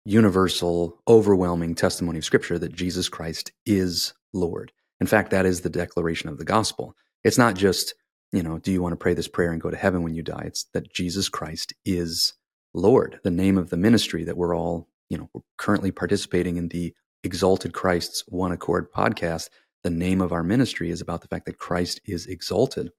universal, overwhelming testimony of Scripture that Jesus Christ is Lord. In fact, that is the declaration of the gospel. It's not just, you know, do you want to pray this prayer and go to heaven when you die? It's that Jesus Christ is Lord, the name of the ministry that we're all, you know, we're currently participating in the Exalted Christ's One Accord podcast. The name of our ministry is about the fact that Christ is exalted.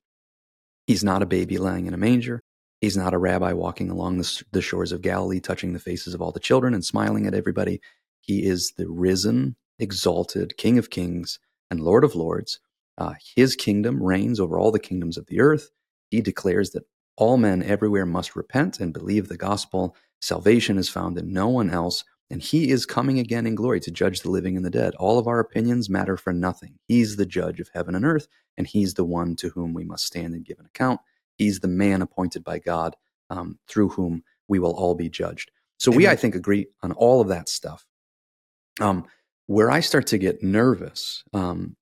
He's not a baby lying in a manger. He's not a rabbi walking along the, the shores of Galilee, touching the faces of all the children and smiling at everybody. He is the risen, exalted King of kings and Lord of lords. Uh, his kingdom reigns over all the kingdoms of the earth. He declares that all men everywhere must repent and believe the gospel. Salvation is found in no one else, and he is coming again in glory to judge the living and the dead. All of our opinions matter for nothing. He's the judge of heaven and earth, and he's the one to whom we must stand and give an account. He's the man appointed by God um, through whom we will all be judged. So we, I think, agree on all of that stuff. Um, where I start to get nervous um,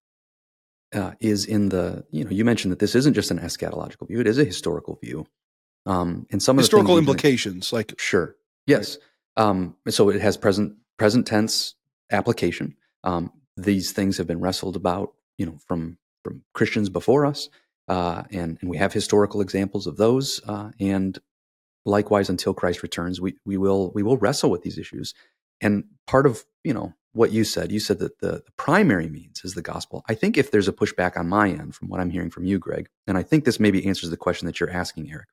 uh, is in the, you know, you mentioned that this isn't just an eschatological view; it is a historical view. Um, and some of Historical implications, like Sure. Yes. Um, so it has present present tense application. Um, these things have been wrestled about, you know, from from Christians before us, uh, and and we have historical examples of those. Uh, and likewise, until Christ returns, we we will we will wrestle with these issues. And part of you know what you said, you said that the, the primary means is the gospel. I think if there's a pushback on my end from what I'm hearing from you, Greg, and I think this maybe answers the question that you're asking, Eric,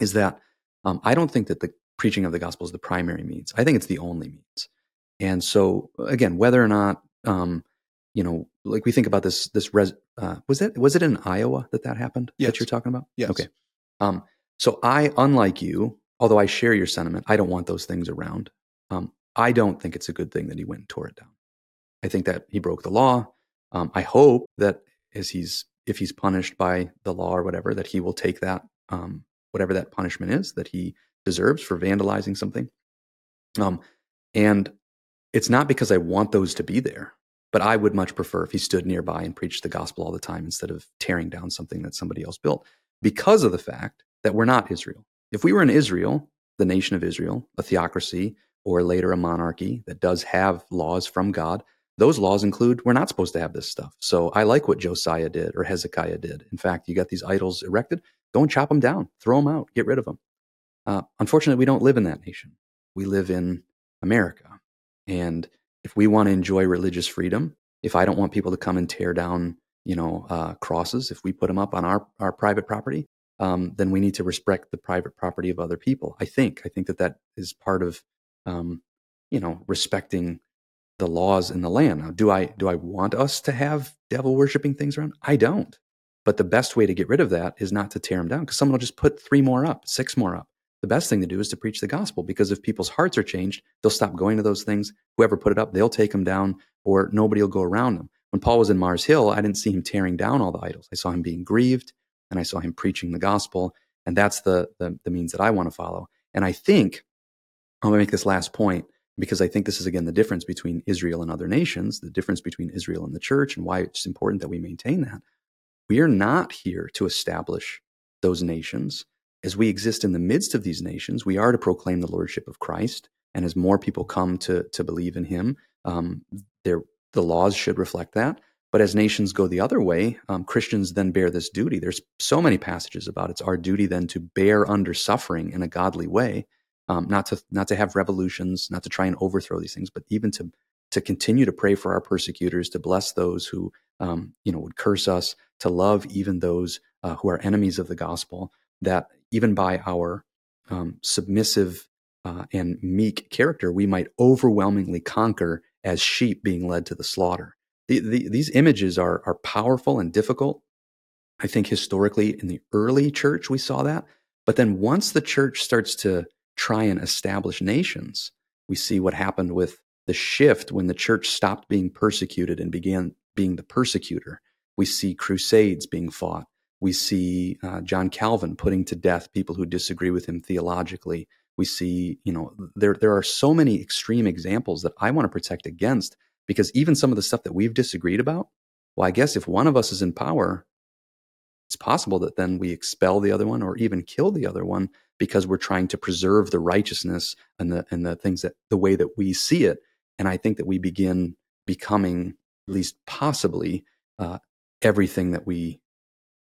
is that um, I don't think that the preaching of the gospel is the primary means. I think it's the only means. And so, again, whether or not, um, you know, like we think about this, this res, uh, was that was it in Iowa that that happened? Yes. That you're talking about? Yes. Okay. Um, so I, unlike you, although I share your sentiment, I don't want those things around. Um, I don't think it's a good thing that he went and tore it down. I think that he broke the law. Um, I hope that as he's if he's punished by the law or whatever, that he will take that um, whatever that punishment is that he deserves for vandalizing something. Um, and it's not because I want those to be there, but I would much prefer if he stood nearby and preached the gospel all the time instead of tearing down something that somebody else built because of the fact that we're not Israel. If we were in Israel, the nation of Israel, a theocracy, or later a monarchy that does have laws from God, those laws include we're not supposed to have this stuff. So I like what Josiah did or Hezekiah did. In fact, you got these idols erected, go and chop them down, throw them out, get rid of them. Uh, unfortunately, we don't live in that nation. We live in America. And if we want to enjoy religious freedom, if I don't want people to come and tear down, you know, uh, crosses, if we put them up on our, our private property, um, then we need to respect the private property of other people. I think. I think that that is part of, um, you know, respecting the laws in the land. Now, do I do I want us to have devil worshiping things around? I don't. But the best way to get rid of that is not to tear them down because someone will just put three more up, six more up. The best thing to do is to preach the gospel because if people's hearts are changed, they'll stop going to those things. Whoever put it up, they'll take them down, or nobody will go around them. When Paul was in Mars Hill, I didn't see him tearing down all the idols. I saw him being grieved, and I saw him preaching the gospel, and that's the the, the means that I want to follow. And I think I'm going to make this last point because I think this is again the difference between Israel and other nations, the difference between Israel and the church, and why it's important that we maintain that. We are not here to establish those nations. As we exist in the midst of these nations, we are to proclaim the lordship of Christ. and as more people come to to believe in Him, um, the laws should reflect that. But as nations go the other way, um, Christians then bear this duty. There's so many passages about it. it's our duty then to bear under suffering in a godly way, um, not to not to have revolutions, not to try and overthrow these things, but even to to continue to pray for our persecutors, to bless those who um, you know would curse us, to love even those uh, who are enemies of the gospel. That even by our um, submissive uh, and meek character, we might overwhelmingly conquer as sheep being led to the slaughter. The, the, these images are, are powerful and difficult. I think historically in the early church, we saw that. But then once the church starts to try and establish nations, we see what happened with the shift when the church stopped being persecuted and began being the persecutor. We see crusades being fought. We see uh, John Calvin putting to death people who disagree with him theologically. We see, you know, there there are so many extreme examples that I want to protect against because even some of the stuff that we've disagreed about, well, I guess if one of us is in power, it's possible that then we expel the other one or even kill the other one because we're trying to preserve the righteousness and the and the things that the way that we see it. And I think that we begin becoming, at least possibly, uh, everything that we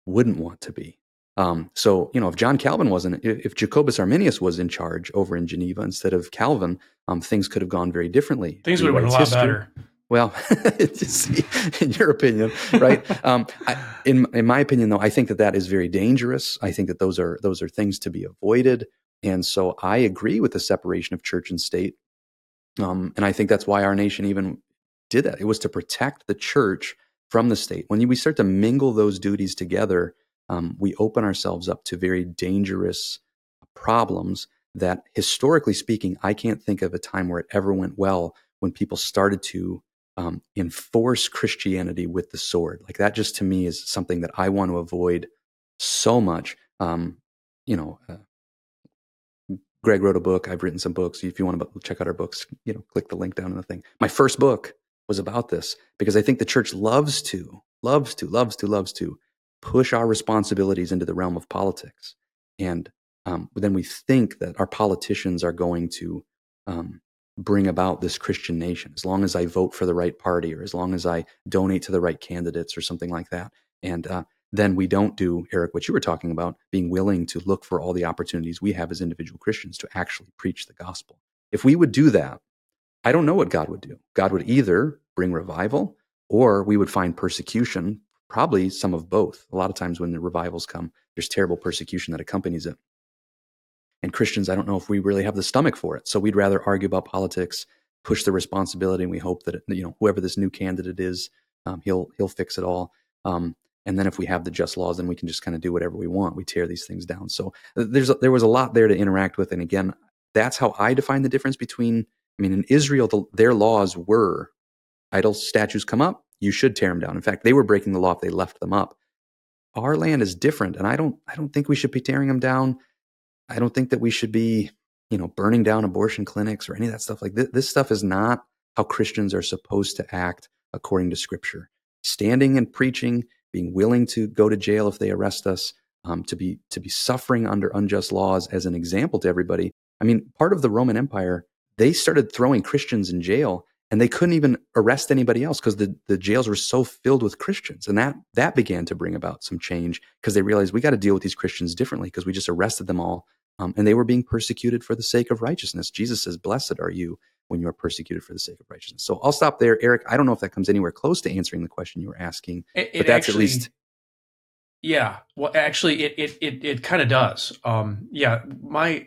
wouldn't want to be. Um, so, you know, if John Calvin wasn't, if Jacobus Arminius was in charge over in Geneva instead of Calvin, um, things could have gone very differently. Things would have been a lot history. better. Well, in your opinion, right? um, I, in in my opinion, though, I think that that is very dangerous. I think that those are those are things to be avoided, and so I agree with the separation of church and state. Um, and I think that's why our nation even did that. It was to protect the church from the state. When we start to mingle those duties together, um, we open ourselves up to very dangerous problems that, historically speaking, I can't think of a time where it ever went well when people started to um, enforce Christianity with the sword. Like that, just to me, is something that I want to avoid so much. Um, you know, uh, Greg wrote a book. I've written some books. If you want to check out our books, you know, click the link down in the thing. My first book was about this because I think the church loves to, loves to, loves to, loves to push our responsibilities into the realm of politics. And um, then we think that our politicians are going to um, bring about this Christian nation as long as I vote for the right party or as long as I donate to the right candidates or something like that. And uh, then we don't do, Eric, what you were talking about, being willing to look for all the opportunities we have as individual Christians to actually preach the gospel. If we would do that, I don't know what God would do. God would either bring revival or we would find persecution, probably some of both. A lot of times when the revivals come, there's terrible persecution that accompanies it. And Christians, I don't know if we really have the stomach for it. So we'd rather argue about politics, push the responsibility, and we hope that you know whoever this new candidate is, um, he'll he'll fix it all. Um, and then if we have the just laws, then we can just kind of do whatever we want. We tear these things down. So uh, there's there was a lot there to interact with. And again, that's how I define the difference between I mean, in Israel, the, their laws were idol statues come up, you should tear them down. In fact, they were breaking the law if they left them up. Our land is different, and I don't, I don't think we should be tearing them down. I don't think that we should be, you know, burning down abortion clinics or any of that stuff. Like this, this stuff is not how Christians are supposed to act according to Scripture. Standing and preaching, being willing to go to jail if they arrest us, um, to be to be suffering under unjust laws as an example to everybody. I mean, part of the Roman Empire they started throwing Christians in jail and they couldn't even arrest anybody else because the, the jails were so filled with Christians. And that that began to bring about some change because they realized we got to deal with these Christians differently because we just arrested them all. Um, and they were being persecuted for the sake of righteousness. Jesus says, Blessed are you when you are persecuted for the sake of righteousness. So I'll stop there. Eric, I don't know if that comes anywhere close to answering the question you were asking, it, but that's actually, at least. Yeah. Well, actually, it, it, it, it kind of does. Um, yeah. My,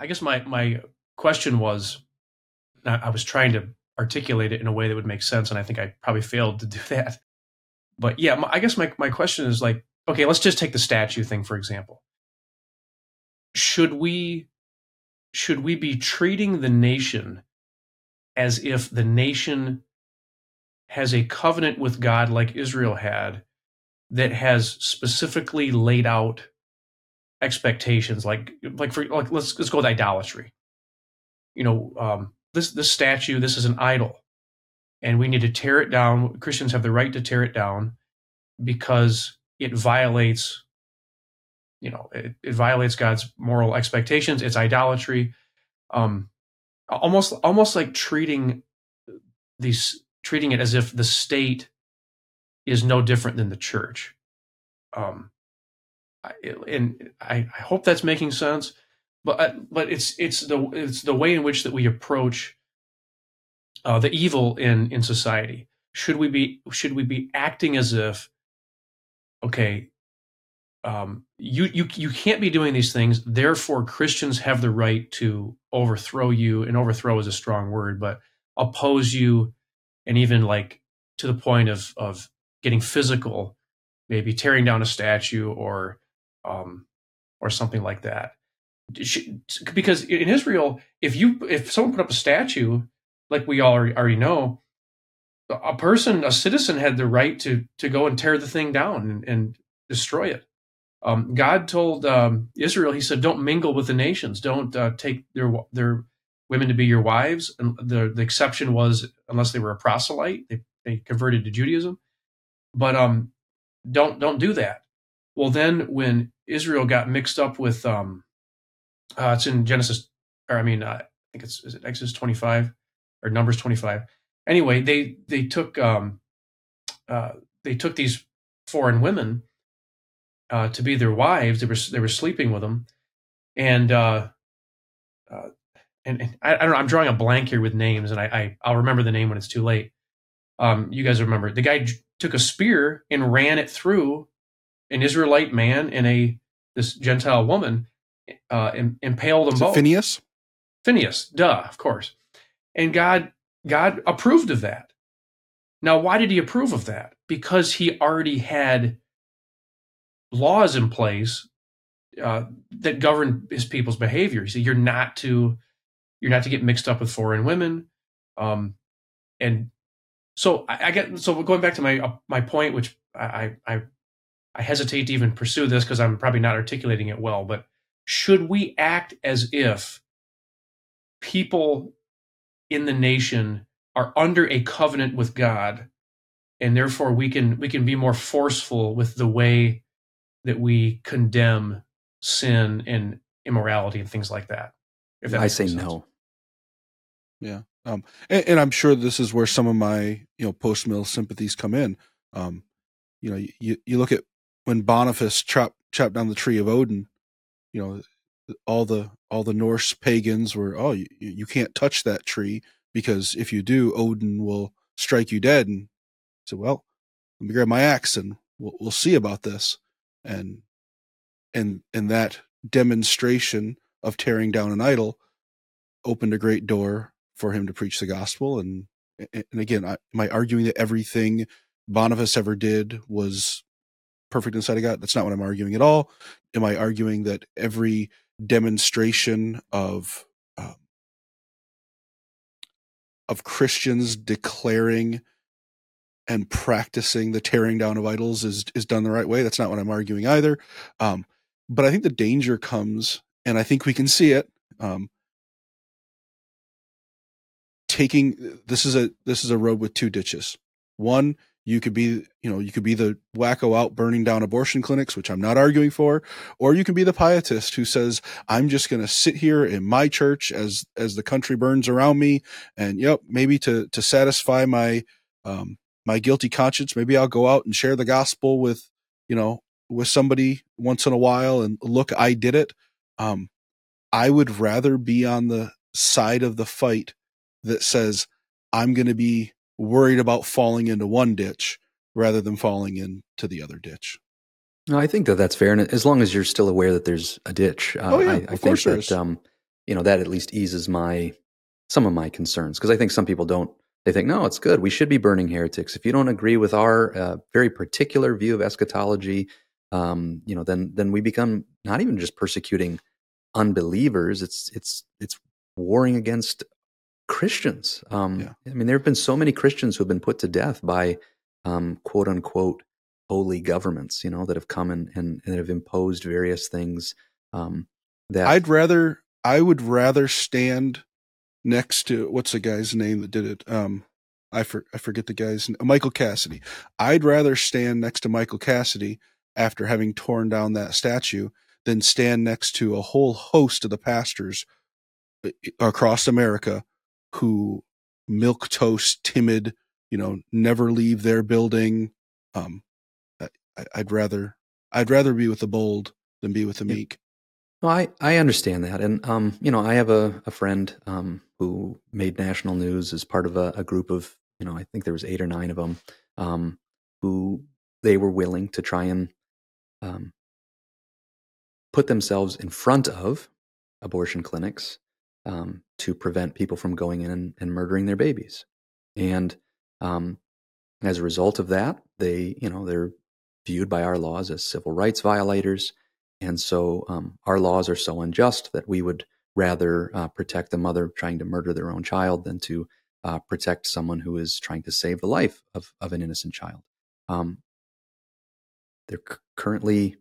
I guess my, my question was I was trying to articulate it in a way that would make sense, and I think I probably failed to do that. But yeah, I guess my, my question is like, okay, let's just take the statue thing for example. Should we should we be treating the nation as if the nation has a covenant with God like Israel had that has specifically laid out expectations like like for like let's let's go with idolatry you know, um, this this statue, this is an idol, and we need to tear it down. Christians have the right to tear it down because it violates, you know, it, it violates God's moral expectations. It's idolatry. Um, almost almost like treating these treating it as if the state is no different than the church. Um, and I, I hope that's making sense. But uh, but it's it's the it's the way in which that we approach uh, the evil in in society. Should we be should we be acting as if okay, um, you you you can't be doing these things. Therefore, Christians have the right to overthrow you. And overthrow is a strong word, but oppose you, and even like to the point of of getting physical, maybe tearing down a statue or um, or something like that. Because in Israel, if you if someone put up a statue, like we all already know, a person, a citizen, had the right to to go and tear the thing down and, and destroy it. Um, God told um, Israel, He said, "Don't mingle with the nations. Don't uh, take their their women to be your wives." And the the exception was unless they were a proselyte, they they converted to Judaism. But um, don't don't do that. Well, then when Israel got mixed up with um, uh, it's in Genesis, or I mean, uh, I think it's is it Exodus twenty five or Numbers twenty five. Anyway, they they took um, uh, they took these foreign women uh, to be their wives. They were they were sleeping with them, and uh, uh, and, and I, I, don't know. I'm drawing a blank here with names, and I, I will remember the name when it's too late. Um, you guys remember the guy j- took a spear and ran it through an Israelite man and a this Gentile woman, uh, and impaled them both. Phineas. Phineas, duh, of course. And God God approved of that. Now, why did He approve of that? Because He already had laws in place uh, that govern His people's behavior. So you're not to you're not to get mixed up with foreign women, um, and so I, I, get so going back to my uh, my point, which I I I hesitate to even pursue this because I'm probably not articulating it well, but should we act as if people in the nation are under a covenant with God and therefore we can we can be more forceful with the way that we condemn sin and immorality and things like that. If that I say sense. no. Yeah. Um, and, and, I'm sure this is where some of my, you know, post mill sympathies come in. Um, you know, you, you look at when Boniface chopped chopped down the tree of Odin, you know, all the all the Norse pagans were, oh, you, you can't touch that tree because if you do, Odin will strike you dead. And so, well, let me grab my axe and we'll, we'll see about this. And and and that demonstration of tearing down an idol opened a great door for him to preach the gospel. And and again, I, am I arguing that everything Boniface ever did was perfect inside of God. That's not what I'm arguing at all. Am I arguing that every demonstration of um, of Christians declaring and practicing the tearing down of idols is is done the right way? That's not what I'm arguing either. Um, but I think the danger comes, and I think we can see it. Um, taking this is a this is a road with two ditches. One you could be, you know, you could be the wacko out burning down abortion clinics, which I'm not arguing for, or you can be the pietist who says, I'm just going to sit here in my church as, as the country burns around me. And yep, maybe to, to satisfy my, um, my guilty conscience, maybe I'll go out and share the gospel with, you know, with somebody once in a while and look, I did it. Um, I would rather be on the side of the fight that says, I'm going to be worried about falling into one ditch rather than falling into the other ditch. No, I think that that's fair, and as long as you're still aware that there's a ditch, uh, oh, yeah, I, I think that um, you know that at least eases my some of my concerns because I think some people don't. They think, no, it's good. We should be burning heretics. If you don't agree with our uh, very particular view of eschatology, um, you know, then then we become not even just persecuting unbelievers. It's it's it's warring against Christians. Um, yeah. I mean, there have been so many Christians who have been put to death by um, quote unquote holy governments, you know, that have come and, and, and have imposed various things. Um, that I'd rather, I would rather stand next to what's the guy's name that did it? Um, I for, I forget the guy's name, Michael Cassidy. I'd rather stand next to Michael Cassidy after having torn down that statue than stand next to a whole host of the pastors across America who milk toast, timid, you know, never leave their building. Um, I, i'd rather I'd rather be with the bold than be with the meek. Well, I, I understand that. And, um, you know, I have a, a friend um, who made national news as part of a, a, group of, you know, I think there was eight or nine of them um, who they were willing to try and um, put themselves in front of abortion clinics um, to prevent people from going in and, and murdering their babies. And um, as a result of that, they, you know, they're viewed by our laws as civil rights violators. And so um, our laws are so unjust that we would rather uh, protect the mother trying to murder their own child than to uh, protect someone who is trying to save the life of, of an innocent child. Um, they're c- currently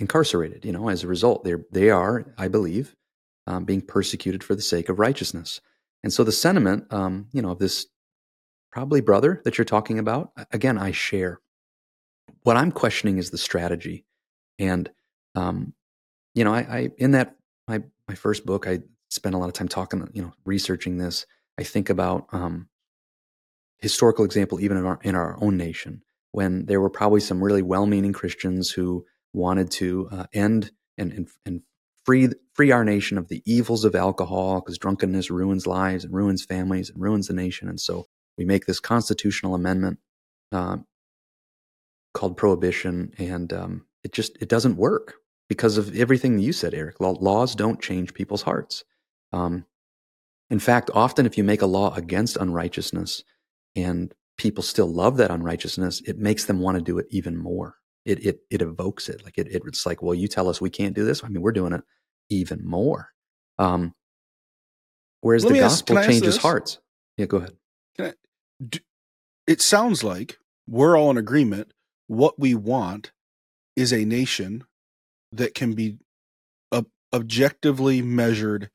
incarcerated. You know, as a result, they're, they are, I believe, um, being persecuted for the sake of righteousness. And so the sentiment, um, you know, of this probably brother that you're talking about, again, I share. What I'm questioning is the strategy, and um, you know, I, I in that my my first book, I spent a lot of time talking, you know, researching this. I think about um, historical example even in our in our own nation when there were probably some really well-meaning Christians who wanted to uh, end and, and, and free free our nation of the evils of alcohol because drunkenness ruins lives and ruins families and ruins the nation and so we make this constitutional amendment uh, called prohibition and um, it just it doesn't work because of everything you said eric laws don't change people's hearts um, in fact often if you make a law against unrighteousness and people still love that unrighteousness it makes them want to do it even more it it it evokes it. Like it, it's like, well, you tell us we can't do this. I mean, we're doing it even more. Um, whereas Let the gospel ask, changes hearts. Yeah, go ahead. I, do, it sounds like we're all in agreement. What we want is a nation that can be ob- objectively measured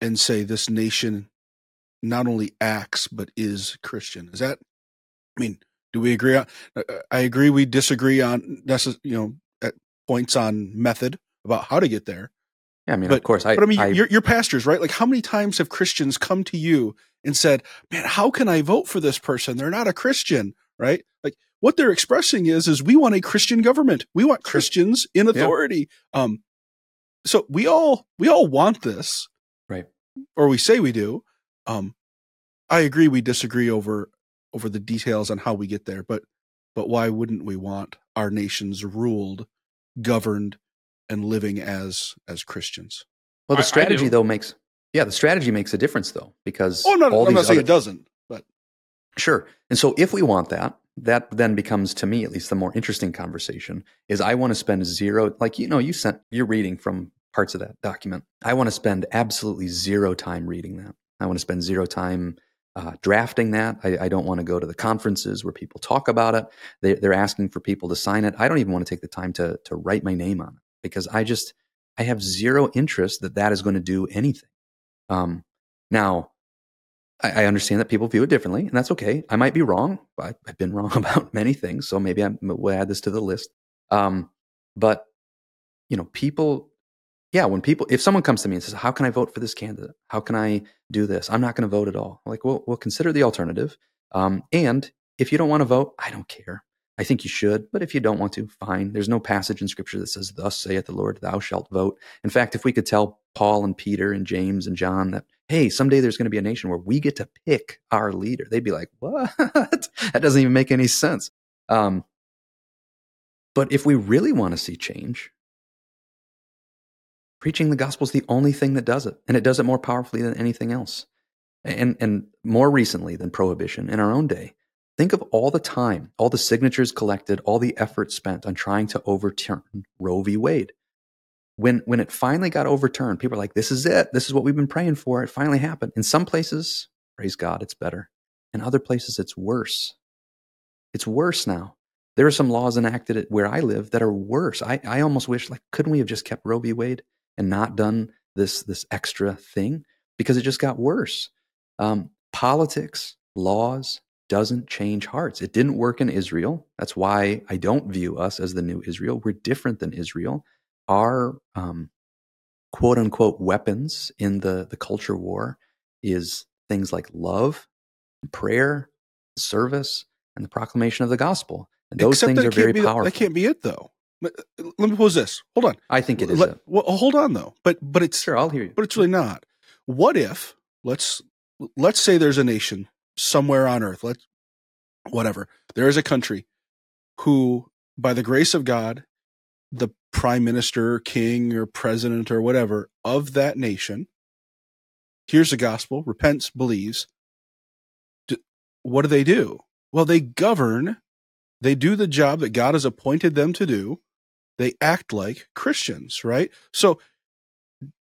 and say this nation not only acts but is Christian. Is that? I mean, do we agree on? Uh, uh, I agree. We disagree on necess- you know at points on method about how to get there. Yeah, I mean, but, of course, I. But I mean, I, you're, you're pastors, right? Like, how many times have Christians come to you and said, "Man, how can I vote for this person? They're not a Christian, right?" Like, what they're expressing is, is we want a Christian government. We want Christians in authority. Yeah. Um, so we all we all want this, right? Or we say we do. Um, I agree. We disagree over over the details on how we get there, but but why wouldn't we want our nations ruled, governed, and living as as Christians? Well, the strategy though makes yeah, the strategy makes a difference though because oh no, no I'm not saying it doesn't, but sure. And so if we want that, that then becomes to me at least the more interesting conversation is I want to spend zero like you know you sent you're reading from parts of that document. I want to spend absolutely zero time reading that. I want to spend zero time uh, drafting that. I, I don't want to go to the conferences where people talk about it. They, they're asking for people to sign it. I don't even want to take the time to to write my name on it because I just I have zero interest that that is going to do anything. Um, now, I, I, understand that people view it differently, and that's okay. I might be wrong. I, have been wrong about many things, so maybe I will add this to the list. Um, but you know, people yeah, when people, if someone comes to me and says, "How can I vote for this candidate? How can I do this?" I'm not going to vote at all. I'm like, well, we'll consider the alternative. Um, and if you don't want to vote, I don't care. I think you should, but if you don't want to, fine. There's no passage in Scripture that says, "Thus saith the Lord, Thou shalt vote." In fact, if we could tell Paul and Peter and James and John that, hey, someday there's going to be a nation where we get to pick our leader, they'd be like, "What? that doesn't even make any sense." Um, but if we really want to see change, Preaching the gospel is the only thing that does it, and it does it more powerfully than anything else. And, and more recently than prohibition in our own day, think of all the time, all the signatures collected, all the effort spent on trying to overturn Roe v. Wade. When, when it finally got overturned, people are like, this is it. This is what we've been praying for. It finally happened. In some places, praise God, it's better. In other places, it's worse. It's worse now. There are some laws enacted at where I live that are worse. I, I almost wish, like, couldn't we have just kept Roe v. Wade? and not done this this extra thing because it just got worse. Um, politics, laws doesn't change hearts. It didn't work in Israel. That's why I don't view us as the new Israel. We're different than Israel. Our um, quote unquote weapons in the, the culture war is things like love, prayer, service, and the proclamation of the gospel. And those Except things are very be powerful. that can't be it, though. Let let me pose this. Hold on. I think it is. Let- well, hold on, though. But but it's sure, I'll hear you. but it's really not. What if let's let's say there's a nation somewhere on earth, let's whatever. There is a country who by the grace of God, the prime minister, king or president or whatever of that nation hears the gospel, repents, believes. D- What do they do? Well, they govern, they do the job that God has appointed them to do. They act like Christians, right? So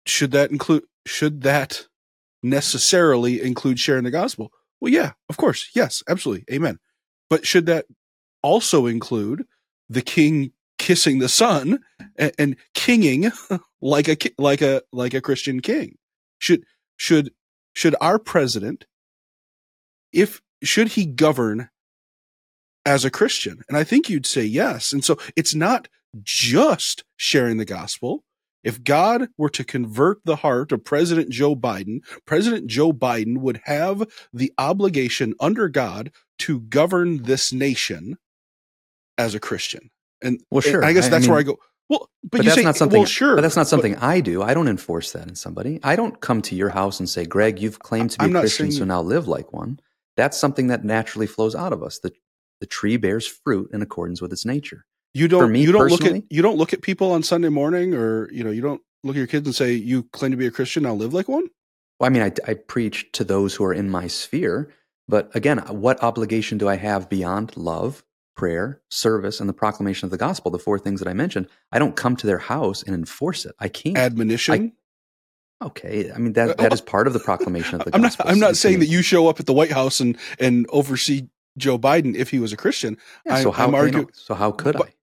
should that include should that necessarily include sharing the gospel? Well, yeah, of course. Yes, absolutely. Amen. But should that also include the king kissing the son and, and kinging like a like a like a Christian king? Should should should our president if should he govern as a Christian? And I think you'd say yes. And so it's not just sharing the gospel. If God were to convert the heart of President Joe Biden, President Joe Biden would have the obligation under God to govern this nation as a Christian. And Well, sure. and I guess I- I that's where I go. Well, but, But, you that's say, not something. well, sure. But that's not but something I do. I don't enforce that in somebody. I don't come to your house and say, "Greg, you've claimed to be I'm a Christian, so now live like one." That's something that naturally flows out of us. The the tree bears fruit in accordance with its nature. You don't. me you don't look at you don't look at people on Sunday morning, or you know, you don't look at your kids and say, "You claim to be a Christian, now live like one." Well, I mean, I, I preach to those who are in my sphere, but again, uh, what obligation do I have beyond love, prayer, service, and the proclamation of the gospel? The four things that I mentioned. I don't come to their house and enforce it. I can't. Admonition. okay, I mean that that is part of the proclamation of the I'm not. gospel. I'm not saying that you show up at the White House and and oversee Joe Biden if he was a Christian. Yeah, I- so how I'm I argu- know- So how could But- I?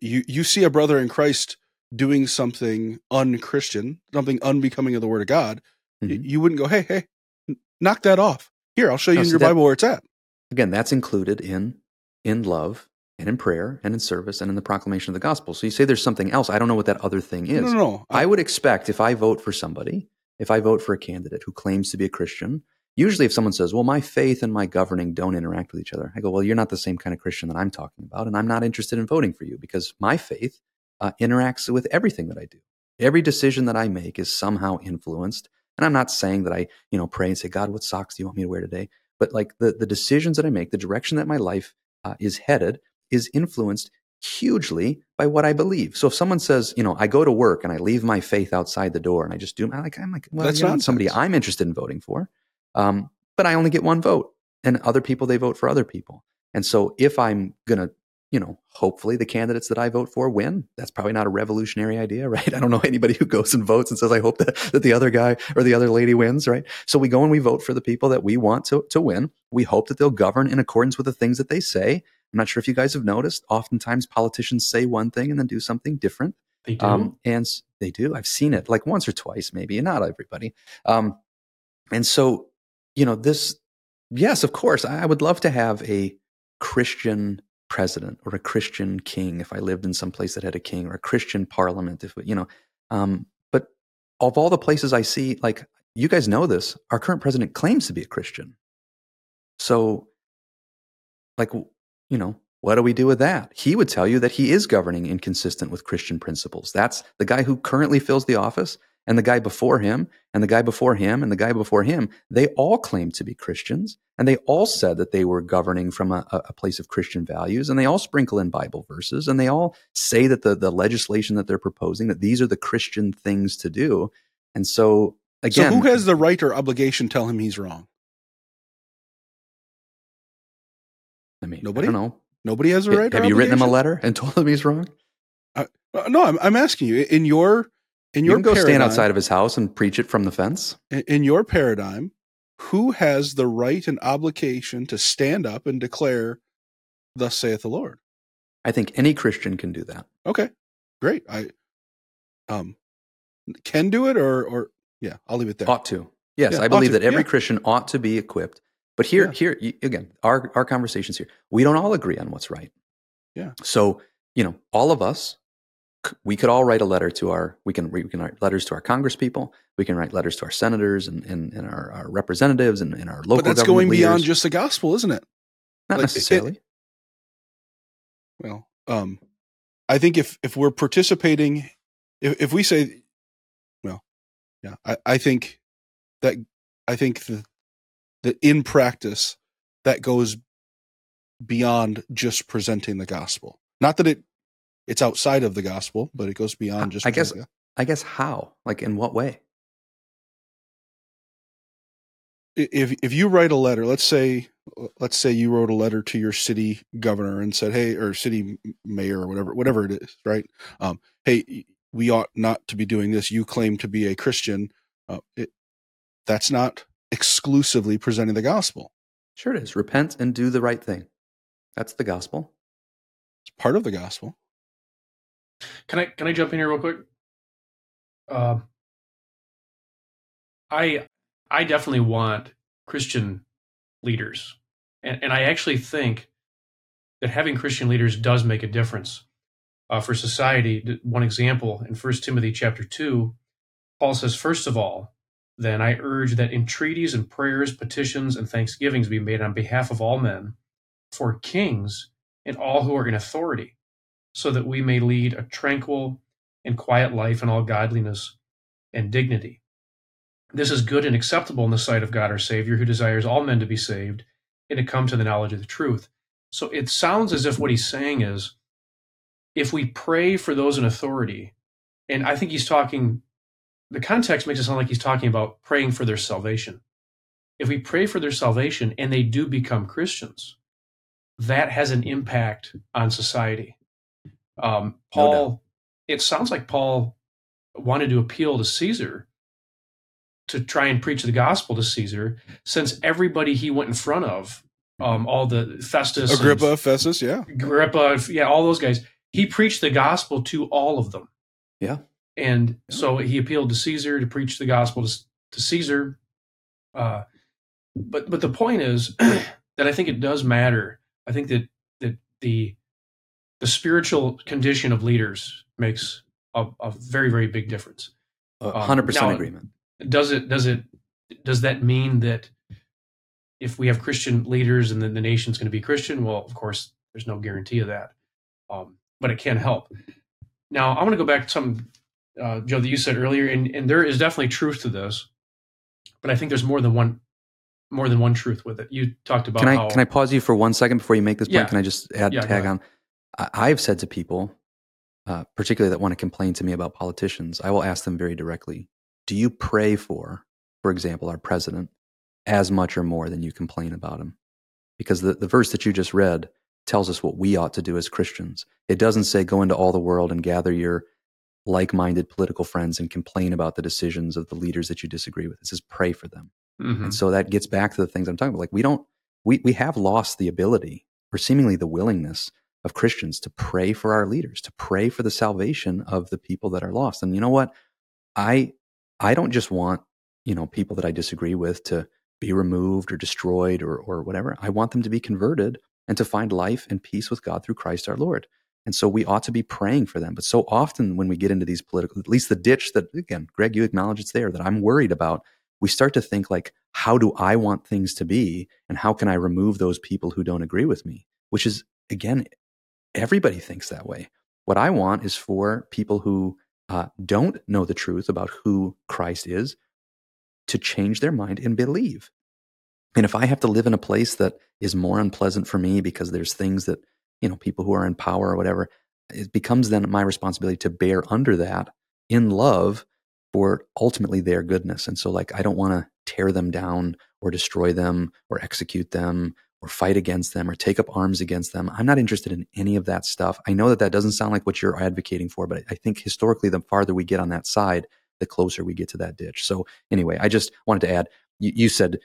You you see a brother in Christ doing something unchristian, something unbecoming of the Word of God. Mhm. You wouldn't go, "Hey, hey, knock that off." Here, I'll show you No, in your that- Bible where it's at. Again, that's included in in love and in prayer and in service and in the proclamation of the gospel. So you say there's something else. I don't know what that other thing is. No, no, no. I would expect if I vote for somebody, if I vote for a candidate who claims to be a Christian, usually if someone says, well, my faith and my governing don't interact with each other, I go, well, you're not the same kind of Christian that I'm talking about. And I'm not interested in voting for you because my faith uh, interacts with everything that I do. Every decision that I make is somehow influenced. And I'm not saying that I, you know, pray and say, God, what socks do you want me to wear today? But like the, the decisions that I make, the direction that my life uh, is headed is influenced hugely by what I believe. So if someone says, you know, I go to work and I leave my faith outside the door and I just do, I'm like, I'm like, well, That's not somebody. I'm interested in voting for. Um, but I only get one vote, and other people they vote for other people. And so if I'm gonna, you know, hopefully the candidates that I vote for win. That's probably not a revolutionary idea, right? I don't know anybody who goes and votes and says, I hope that, that the other guy or the other lady wins, right? So we go and we vote for the people that we want to, to win. We hope that they'll govern in accordance with the things that they say. I'm not sure if you guys have noticed. Oftentimes politicians say one thing and then do something different. They do. Um, and they do. I've seen it like once or twice, maybe, and not everybody. Um, and so, you know, this, yes, of course, I would love to have a Christian president or a Christian king if I lived in some place that had a king or a Christian parliament, if, you know, um, but of all the places I see, like, you guys know this, our current president claims to be a Christian. So, like, you know, what do we do with that? He would tell you that he is governing inconsistent with Christian principles. That's the guy who currently fills the office, and the guy before him, and the guy before him, and the guy before him. They all claimed to be Christians, and they all said that they were governing from a, a place of Christian values, and they all sprinkle in Bible verses, and they all say that the, the legislation that they're proposing, that these are the Christian things to do. And so, again, so who has the right or obligation to tell him he's wrong? I mean, Nobody? I don't know. Nobody has a right. Have you written him a letter and told him he's wrong? Uh, no, I'm, I'm asking you in your in You your can go stand outside of his house and preach it from the fence. in, in your paradigm, who has the right and obligation to stand up and declare, "Thus saith the Lord"? I think any Christian can do that. Okay, great. I um can do it, or or yeah, I'll leave it there. Ought to. Yes, Yeah, I believe to, that every yeah. Christian ought to be equipped. But here, Yeah. here again, our our conversations here, we don't all agree on what's right. Yeah. So you know, all of us we could all write a letter to our we can we can write letters to our congresspeople we can write letters to our senators and, and, and our, our representatives and, and our local but that's going beyond just the gospel, isn't it? not like, it- necessarily Well, um, I think if if we're participating, if if we say, well, yeah, I, I think that I think the that in practice that goes beyond just presenting the gospel. Not that it it's outside of the gospel, but it goes beyond just. I guess- i guess how like in what way if if you write a letter, let's say let's say you wrote a letter to your city governor and said, "Hey," or city mayor or whatever whatever it is, right? Um, hey, we ought not to be doing this. You claim to be a Christian. Uh, it, that's not exclusively presenting the gospel. sure it is repent and do the right thing that's the gospel It's part of the gospel. Can I can I jump in here real quick? Uh, I I definitely want Christian leaders, and and I actually think that having Christian leaders does make a difference uh, for society. One example in First Timothy chapter two, Paul says, first of all, then I urge that entreaties and prayers, petitions, and thanksgivings be made on behalf of all men, for kings and all who are in authority so that we may lead a tranquil and quiet life in all godliness and dignity. This is good and acceptable in the sight of God our Savior, who desires all men to be saved and to come to the knowledge of the truth. So it sounds as if what he's saying is if we pray for those in authority, and I think he's talking, the context makes it sound like he's talking about praying for their salvation. If we pray for their salvation and they do become Christians, that has an impact on society. Um, No. Paul, it sounds like Paul wanted to appeal to Caesar to try and preach the gospel to Caesar, since everybody he went in front of, um, all the Festus, and Agrippa, Festus, yeah. Agrippa, yeah, all those guys, he preached the gospel to all of them. Yeah. And so he appealed to Caesar to preach the gospel to, to Caesar. Uh, but but the point is that I think it does matter. I think that that the the spiritual condition of leaders makes a, a very very big difference. A Um, hundred percent agreement Does it does it does that mean that if we have Christian leaders and then the nation's going to be Christian? Well, of course, there's no guarantee of that, um, but it can help. Now, I want to go back to something, uh, Joe, that you said earlier, and, and there is definitely truth to this, but I think there's more than one more than one truth with it. You talked about can i how can i pause you for one second before you make this point Yeah. can i just add Yeah, tag on i've said to people uh, particularly that want to complain to me about politicians i will ask them very directly do you pray for for example our president as much or more than you complain about him because the, the verse that you just read tells us what we ought to do as christians it doesn't say go into all the world and gather your like-minded political friends and complain about the decisions of the leaders that you disagree with it says pray for them Mhm. and so that gets back to the things I'm talking about. Like we don't, we, we have lost the ability or seemingly the willingness of Christians to pray for our leaders, to pray for the salvation of the people that are lost. And you know what? I, I don't just want, you know, people that I disagree with to be removed or destroyed or, or whatever. I want them to be converted and to find life and peace with God through Christ our Lord. And so we ought to be praying for them. But so often when we get into these political, at least the ditch that, again, Greg, you acknowledge it's there that I'm worried about we start to think like how do i want things to be and how can i remove those people who don't agree with me which is again everybody thinks that way what i want is for people who uh, don't know the truth about who christ is to change their mind and believe and if i have to live in a place that is more unpleasant for me because there's things that you know people who are in power or whatever it becomes then my responsibility to bear under that in love for ultimately their goodness. And so, like, I don't want to tear them down or destroy them or execute them or fight against them or take up arms against them. I'm not interested in any of that stuff. I know that that doesn't sound like what you're advocating for, but I think historically, the farther we get on that side, the closer we get to that ditch. So, anyway, I just wanted to add you, you said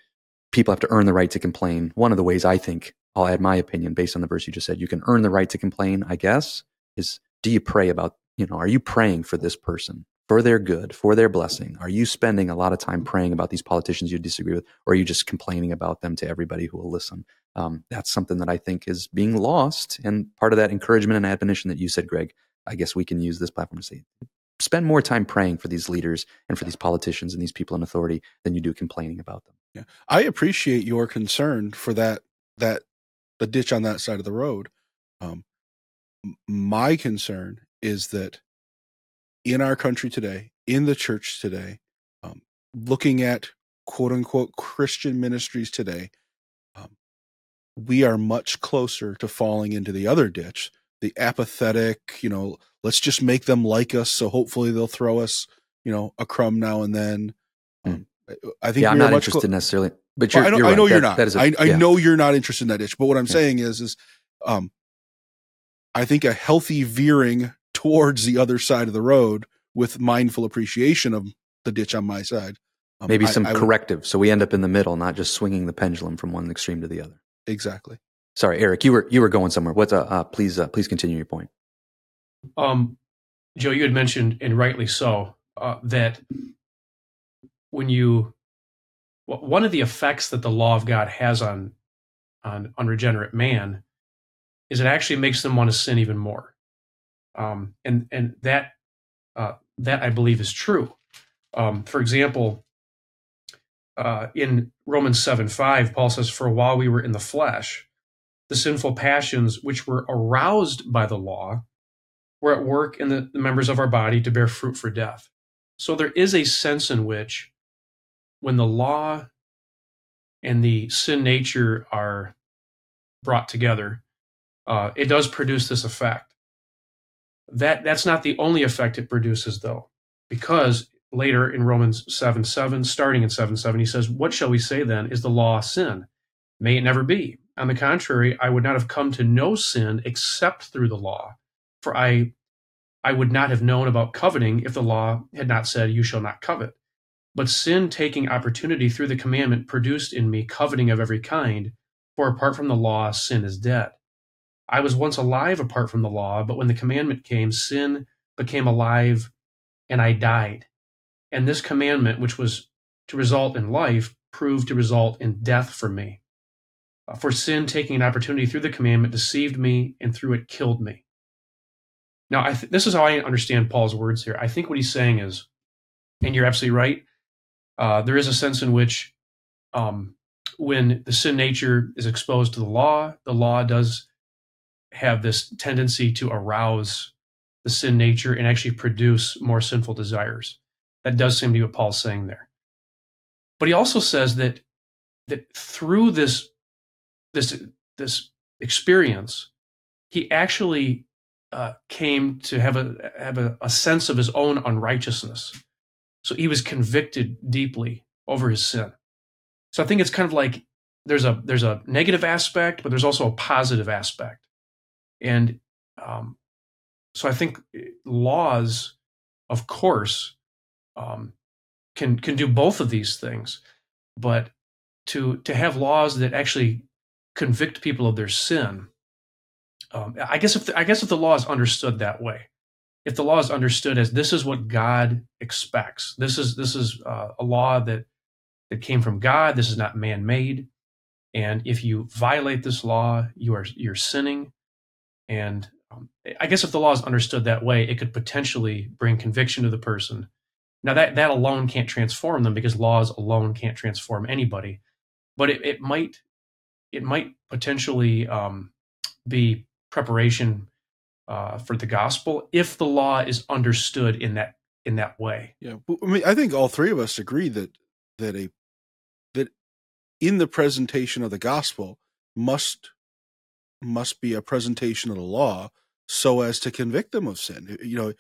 people have to earn the right to complain. One of the ways I think I'll add my opinion based on the verse you just said, you can earn the right to complain, I guess, is do you pray about, you know, are you praying for this person? for their good, for their blessing? Are you spending a lot of time praying about these politicians you disagree with, or are you just complaining about them to everybody who will listen? Um, that's something that I think is being lost. And part of that encouragement and admonition that you said, Greg, I guess we can use this platform to say, spend more time praying for these leaders and for these politicians and these people in authority than you do complaining about them. Yeah. I appreciate your concern for that, that the ditch on that side of the road. Um, my concern is that in our country today, in the church today, um, looking at quote unquote Christian ministries today, we are much closer to falling into the other ditch, the apathetic, you know, let's just make them like us. So hopefully they'll throw us, you know, a crumb now and then. Hmm. Um, I think yeah, I'm not interested necessarily, but well, I know, you're, I know you're not. That is a, I, I yeah. know you're not interested in that ditch. But what I'm yeah. saying is, is, um, I think a healthy veering towards the other side of the road with mindful appreciation of the ditch on my side. Um, Maybe some I corrective, would, so we end up in the middle, not just swinging the pendulum from one extreme to the other. Exactly. Sorry, Eric, you were you were going somewhere. What's uh, uh please uh, please continue your point. Um, Joe, you had mentioned, and rightly so, uh, that when you one of the effects that the law of God has on on unregenerate man is it actually makes them want to sin even more, um, and and that uh, that I believe is true. Um, for example, uh, in Romans seven five, Paul says, "For while we were in the flesh, the sinful passions which were aroused by the law were at work in the, the members of our body to bear fruit for death." So there is a sense in which, when the law and the sin nature are brought together, uh, it does produce this effect. That that's not the only effect it produces, though, because later in Romans 7 7, starting in 7 7, he says, What shall we say then? Is the law sin? May it never be. On the contrary, I would not have come to know sin except through the law. For I I would not have known about coveting if the law had not said, You shall not covet. But sin taking opportunity through the commandment produced in me coveting of every kind, for apart from the law, sin is dead. I was once alive apart from the law, but when the commandment came, sin became alive and I died. And this commandment, which was to result in life, proved to result in death for me. Uh, for sin, taking an opportunity through the commandment, deceived me and through it killed me. Now, th- this is how I understand Paul's words here. I think what he's saying is, and you're absolutely right, uh, there is a sense in which um, when the sin nature is exposed to the law, the law does have this tendency to arouse the sin nature and actually produce more sinful desires. That does seem to be what Paul's saying there. But he also says that that through this this this experience, he actually uh, came to have a have a, a sense of his own unrighteousness. So he was convicted deeply over his sin. So I think it's kind of like there's a there's a negative aspect, but there's also a positive aspect. And um, so I think laws, of course, um, can can do both of these things, but to to have laws that actually convict people of their sin, um, I guess if the, I guess if the law is understood that way, if the law is understood as this is what God expects, this is this is uh, a law that that came from God, this is not man made, and if you violate this law, you are you're sinning, and um, I guess if the law is understood that way, it could potentially bring conviction to the person. Now that that alone can't transform them because laws alone can't transform anybody, but it, it might it might potentially um, be preparation uh, for the gospel if the law is understood in that in that way. Yeah, I mean, I think all three of us agree that that a that in the presentation of the gospel must must be a presentation of the law so as to convict them of sin. You know,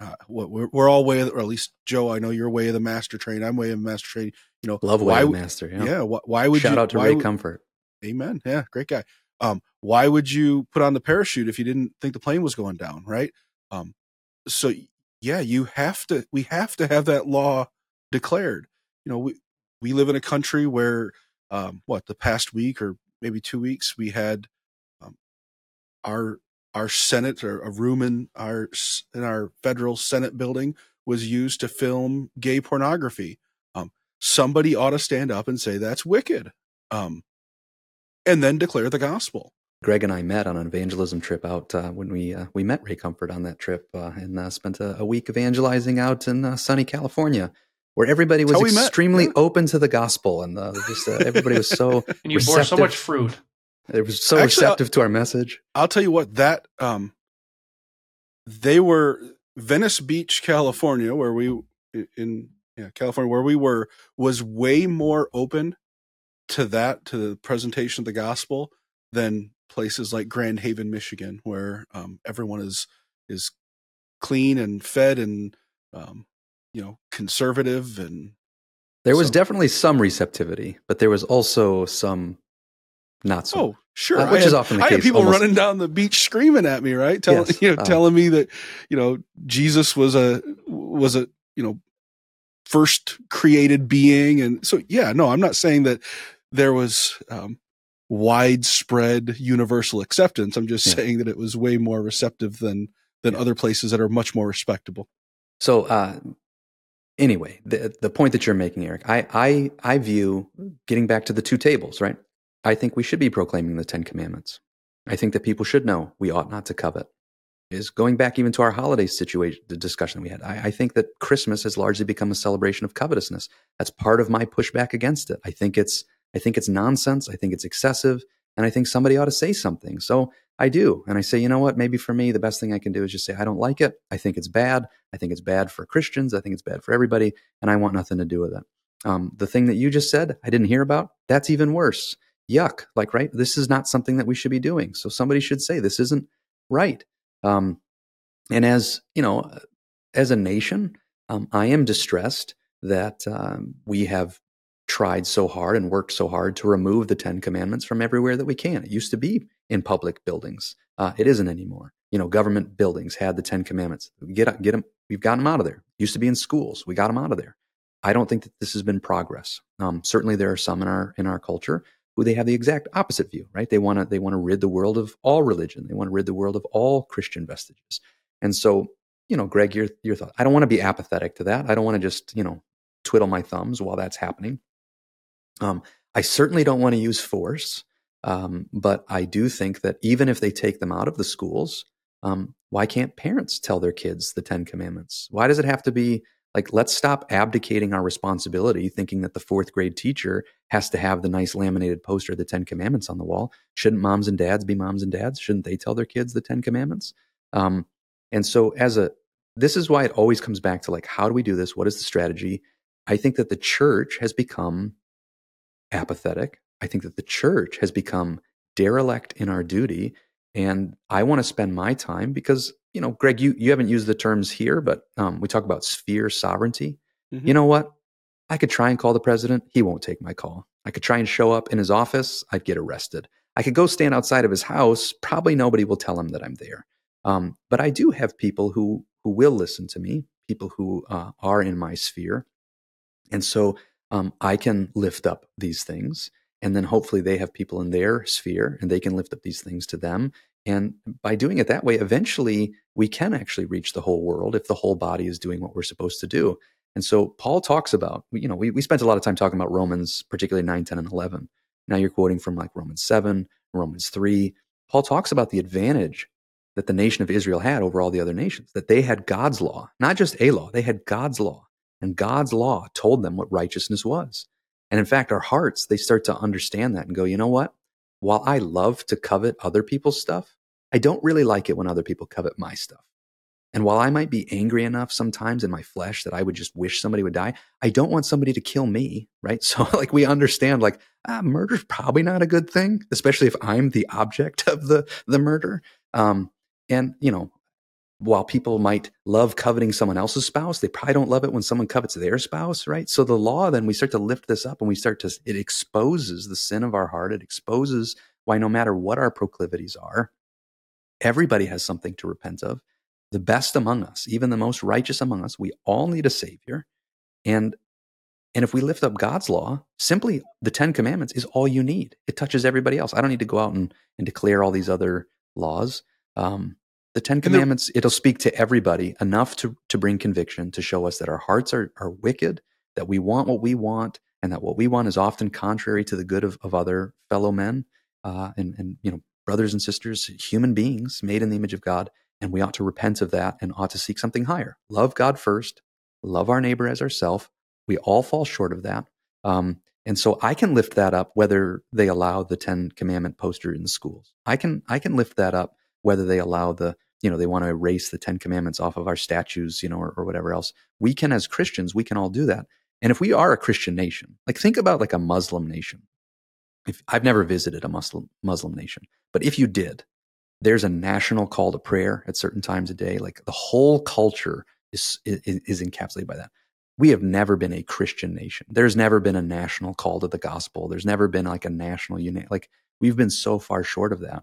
uh, we're, we're all way, or at least Joe, I know you're way of the master train. I'm way of the master train. You know, love way of master. Yeah. yeah why, why, would you shout you, out to Ray Comfort? Amen. Yeah, great guy. Um, why would you put on the parachute if you didn't think the plane was going down? Right. Um, so yeah, you have to. We have to have that law declared. You know, we we live in a country where um, what the past week or maybe two weeks we had um, our our Senate or a room in our in our federal Senate building was used to film gay pornography. Um, somebody ought to stand up and say that's wicked, um, and then declare the gospel. Greg and I met on an evangelism trip out uh, when we uh, we met Ray Comfort on that trip uh, and uh, spent a, a, week evangelizing out in uh, sunny California, where everybody was extremely yeah. open to the gospel and uh, just everybody was so and you receptive. bore so much fruit. It was so Actually, receptive I'll, to our message. I'll tell you what that um, they were Venice Beach, California, where we in yeah, California, where we were, was way more open to that, to the presentation of the gospel than places like Grand Haven, Michigan, where um, everyone is is clean and fed and um, you know conservative and there was so. definitely some receptivity, but there was also some not so. Oh, sure. Uh, which had, is often the I case. had people almost. running down the beach screaming at me, right? Telling yes. you know, uh, telling me that you know Jesus was a was a you know first created being, and so yeah, no, I'm not saying that there was um, widespread universal acceptance. I'm just yeah. saying that it was way more receptive than than yeah. other places that are much more respectable. So uh, anyway, the the point that you're making, Eric, I I I view getting back to the two tables, right? I think we should be proclaiming the Ten Commandments. I think that people should know we ought not to covet. Is going back even to our holiday situation, the discussion we had. I, I think that Christmas has largely become a celebration of covetousness. That's part of my pushback against it. I think it's I think it's nonsense. I think it's excessive. And I think somebody ought to say something. So I do. And I say, you know what? Maybe for me, the best thing I can do is just say, I don't like it. I think it's bad. I think it's bad for Christians. I think it's bad for everybody. And I want nothing to do with it. Um, the thing that you just said, I didn't hear about, that's even worse. Yuck. Like, right? This is not something that we should be doing. So somebody should say, this isn't right. Um, and as, you know, as a nation, um, I am distressed that um, we have tried so hard and worked so hard to remove the Ten Commandments from everywhere that we can. It used to be in public buildings. Uh, it isn't anymore. You know, government buildings had the Ten Commandments. Get get them. We've got them out of there. Used to be in schools. We got them out of there. I don't think that this has been progress. Um, certainly, there are some in our in our culture who they have the exact opposite view. Right? They want to they want to rid the world of all religion. They want to rid the world of all Christian vestiges. And so, you know, Greg, your your thought. I don't want to be apathetic to that. I don't want to just you know twiddle my thumbs while that's happening. Um, I certainly don't want to use force, um, but I do think that even if they take them out of the schools, um, why can't parents tell their kids the Ten Commandments? Why does it have to be like, let's stop abdicating our responsibility, thinking that the fourth grade teacher has to have the nice laminated poster of the Ten Commandments on the wall? Shouldn't moms and dads be moms and dads? Shouldn't they tell their kids the Ten Commandments? Um, and so, as a this is why it always comes back to like, how do we do this? What is the strategy? I think that the church has become apathetic. I think that the church has become derelict in our duty. And I want to spend my time because, you know, Greg, you, you haven't used the terms here, but um, we talk about sphere sovereignty. Mm-hmm. You know what? I could try and call the president. He won't take my call. I could try and show up in his office. I'd get arrested. I could go stand outside of his house. Probably nobody will tell him that I'm there. Um, but I do have people who who will listen to me, people who uh, are in my sphere. And so um, I can lift up these things. And then hopefully they have people in their sphere and they can lift up these things to them. And by doing it that way, eventually we can actually reach the whole world if the whole body is doing what we're supposed to do. And so Paul talks about, you know, we, we spent a lot of time talking about Romans, particularly 9, 10, and 11. Now you're quoting from like Romans 7, Romans 3. Paul talks about the advantage that the nation of Israel had over all the other nations, that they had God's law, not just a law, they had God's law. And God's law told them what righteousness was. And in fact, our hearts, they start to understand that and go, you know what? While I love to covet other people's stuff, I don't really like it when other people covet my stuff. And while I might be angry enough sometimes in my flesh that I would just wish somebody would die, I don't want somebody to kill me, right? So like we understand like ah, murder's probably not a good thing, especially if I'm the object of the the murder. Um, and you know, while people might love coveting someone else's spouse, they probably don't love it when someone covets their spouse, right? So the law, then we start to lift this up and we start to, it exposes the sin of our heart. It exposes why no matter what our proclivities are, everybody has something to repent of. The best among us, even the most righteous among us, we all need a savior. And and if we lift up God's law, simply the Ten Commandments is all you need. It touches everybody else. I don't need to go out and, and declare all these other laws. Um, the Ten Commandments, it'll speak to everybody enough to, to bring conviction, to show us that our hearts are, are wicked, that we want what we want, and that what we want is often contrary to the good of, of other fellow men, uh, and, and, you know, brothers and sisters, human beings made in the image of God, and we ought to repent of that and ought to seek something higher. Love God first, love our neighbor as ourself. We all fall short of that. Um, and so I can lift that up whether they allow the Ten Commandment poster in schools. I can I can lift that up whether they allow the you know they want to erase the Ten Commandments off of our statues, you know, or, or whatever else. We can as Christians we can all do that. And if we are a Christian nation, like think about like a Muslim nation. If I've never visited a Muslim Muslim nation, but if you did, there's a national call to prayer at certain times a day. Like the whole culture is, is, is encapsulated by that. We have never been a Christian nation. There's never been a national call to the gospel. There's never been like a national unit. Like we've been so far short of that.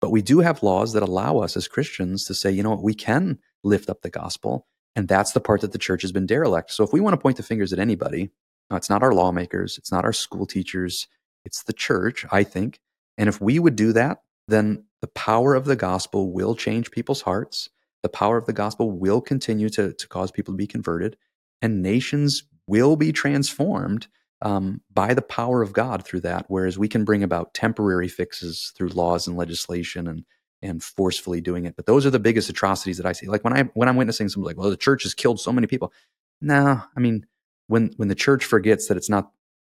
But we do have laws that allow us as Christians to say, you know what, we can lift up the gospel. And that's the part that the church has been derelict. So if we want to point the fingers at anybody, no, it's not our lawmakers, it's not our school teachers, it's the church, I think. And if we would do that, then the power of the gospel will change people's hearts. The power of the gospel will continue to, to cause people to be converted, and nations will be transformed um, by the power of God through that. Whereas we can bring about temporary fixes through laws and legislation and and forcefully doing it. But those are the biggest atrocities that I see. Like when I when I'm witnessing something like, well, the church has killed so many people. No, I mean, when when the church forgets that it's not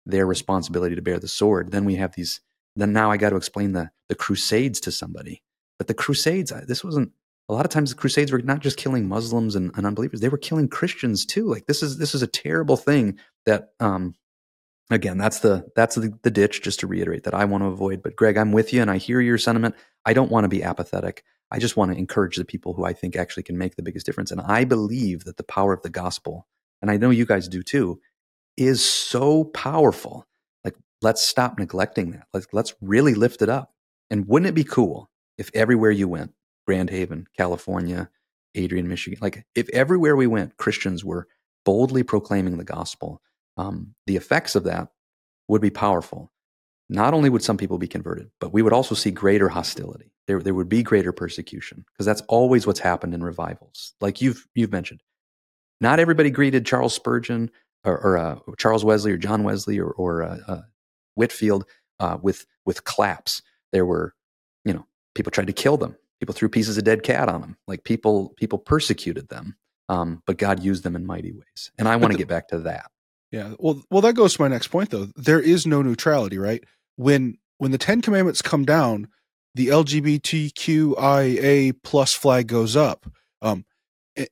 their responsibility to bear the sword, then we have these then now I got to explain the the Crusades to somebody. But the Crusades, this wasn't. A lot of times, the Crusades were not just killing Muslims and, and unbelievers; they were killing Christians too. Like this is this is a terrible thing that. Um, again, that's the that's the, the ditch. Just to reiterate that I want to avoid. But Greg, I'm with you, and I hear your sentiment. I don't want to be apathetic. I just want to encourage the people who I think actually can make the biggest difference. And I believe that the power of the gospel, and I know you guys do too, is so powerful let's stop neglecting that. Let's, let's really lift it up. And wouldn't it be cool if everywhere you went, Grand Haven, California, Adrian, Michigan, like if everywhere we went, Christians were boldly proclaiming the gospel, um, the effects of that would be powerful. Not only would some people be converted, but we would also see greater hostility. There, there would be greater persecution because that's always what's happened in revivals. Like you've, you've mentioned, not everybody greeted Charles Spurgeon or, or uh, Charles Wesley or John Wesley or, or uh, uh, Whitefield uh, with with claps. There were, you know, people tried to kill them. People threw pieces of dead cat on them. Like people people persecuted them. Um, but God used them in mighty ways. And I want to get back to that. Yeah. Well, well, that goes to my next point though. There is no neutrality, right? When when the Ten Commandments come down, the LGBTQIA plus flag goes up. Um,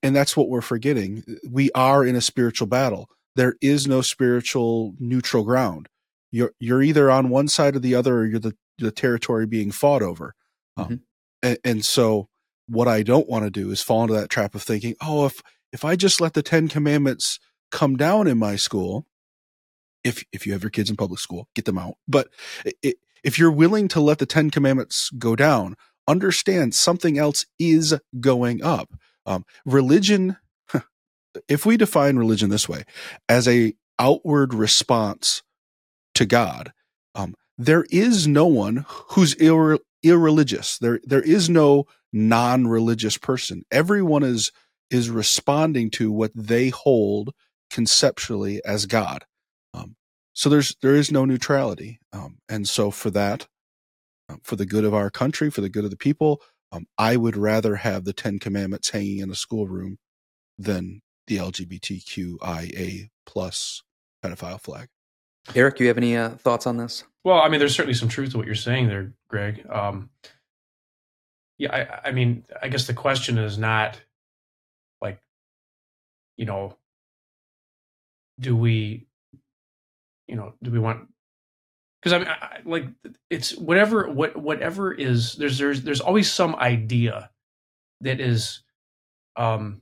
and that's what we're forgetting. We are in a spiritual battle. There is no spiritual neutral ground you're you're either on one side or the other, or you're the the territory being fought over. Um, mm-hmm. Um, and, and so, what I don't want to do is fall into that trap of thinking, oh, if if I just let the Ten Commandments come down in my school, if if you have your kids in public school, get them out. But it, if you're willing to let the Ten Commandments go down, understand something else is going up. Um, religion, if we define religion this way, as a outward response to God. Um, there is no one who's irre- irreligious. There, there is no non-religious person. Everyone is is responding to what they hold conceptually as God. Um, so there's there is no neutrality, um, and so for that, um, for the good of our country, for the good of the people, um, I would rather have the Ten Commandments hanging in a schoolroom than the LGBTQIA plus pedophile flag. Eric, do you have any uh, thoughts on this? Well, I mean, there's certainly some truth to what you're saying there, Greg. Um, yeah, I, I mean, I guess the question is not like, you know, do we, you know, do we want? Because I mean, I, like, it's whatever, what, whatever is there's there's there's always some idea that is um,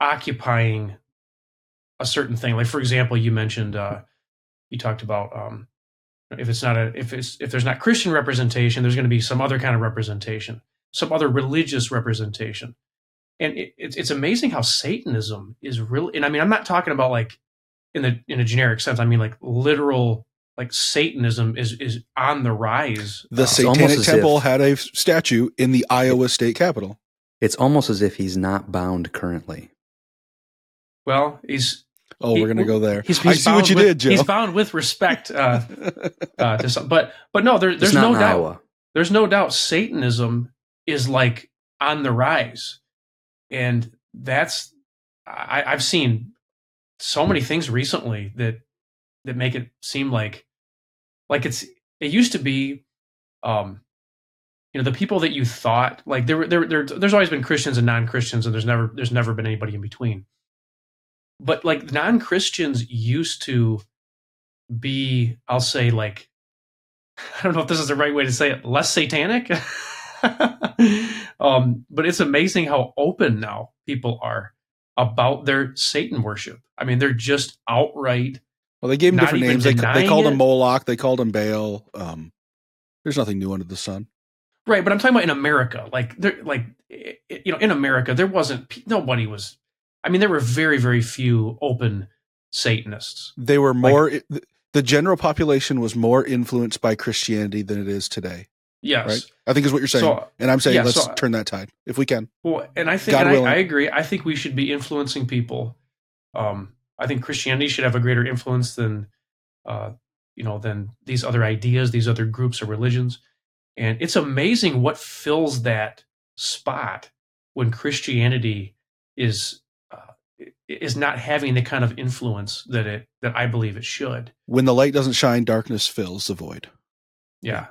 occupying a certain thing. Like, for example, you mentioned. Uh, you talked about um, if it's not a if it's if there's not Christian representation, there's going to be some other kind of representation, some other religious representation, and it, it's it's amazing how Satanism is really. And I mean, I'm not talking about like in the in a generic sense. I mean like literal like Satanism is is on the rise. The uh, Satanic Temple if, had a statue in the Iowa State Capitol. It's almost as if he's not bound currently. Well, he's Oh, he, we're gonna go there. He's, he's I see what you with, did, Joe. He's bound with respect uh, uh, to some, but but no, there, there's no doubt. Iowa. there's no doubt Satanism is like on the rise, and that's I, I've seen so many things recently that that make it seem like like it's it used to be um you know the people that you thought like there there, there there's always been Christians and non-Christians and there's never there's never been anybody in between but like non-Christians used to be I'll say like I don't know if this is the right way to say it less satanic um but it's amazing how open now people are about their Satan worship I mean they're just outright well, they gave him different names. They, they called it? him Moloch. They called him Baal. Um, there's nothing new under the sun. Right, but I'm talking about in America. Like there, like you know, in America, there wasn't nobody was. I mean, there were very, very few open Satanists. They were more. the general population was more influenced by Christianity than it is today. Yes. Right. I think is what you're saying. So, and I'm saying yeah, let's so- turn that tide if we can. well, and I think and I. I agree. I think we should be influencing people. Um, I think Christianity should have a greater influence than, uh, you know, than these other ideas, these other groups or religions. And it's amazing what fills that spot when Christianity is is not having the kind of influence that it that I believe it should. When the light doesn't shine, darkness fills the void. Yeah.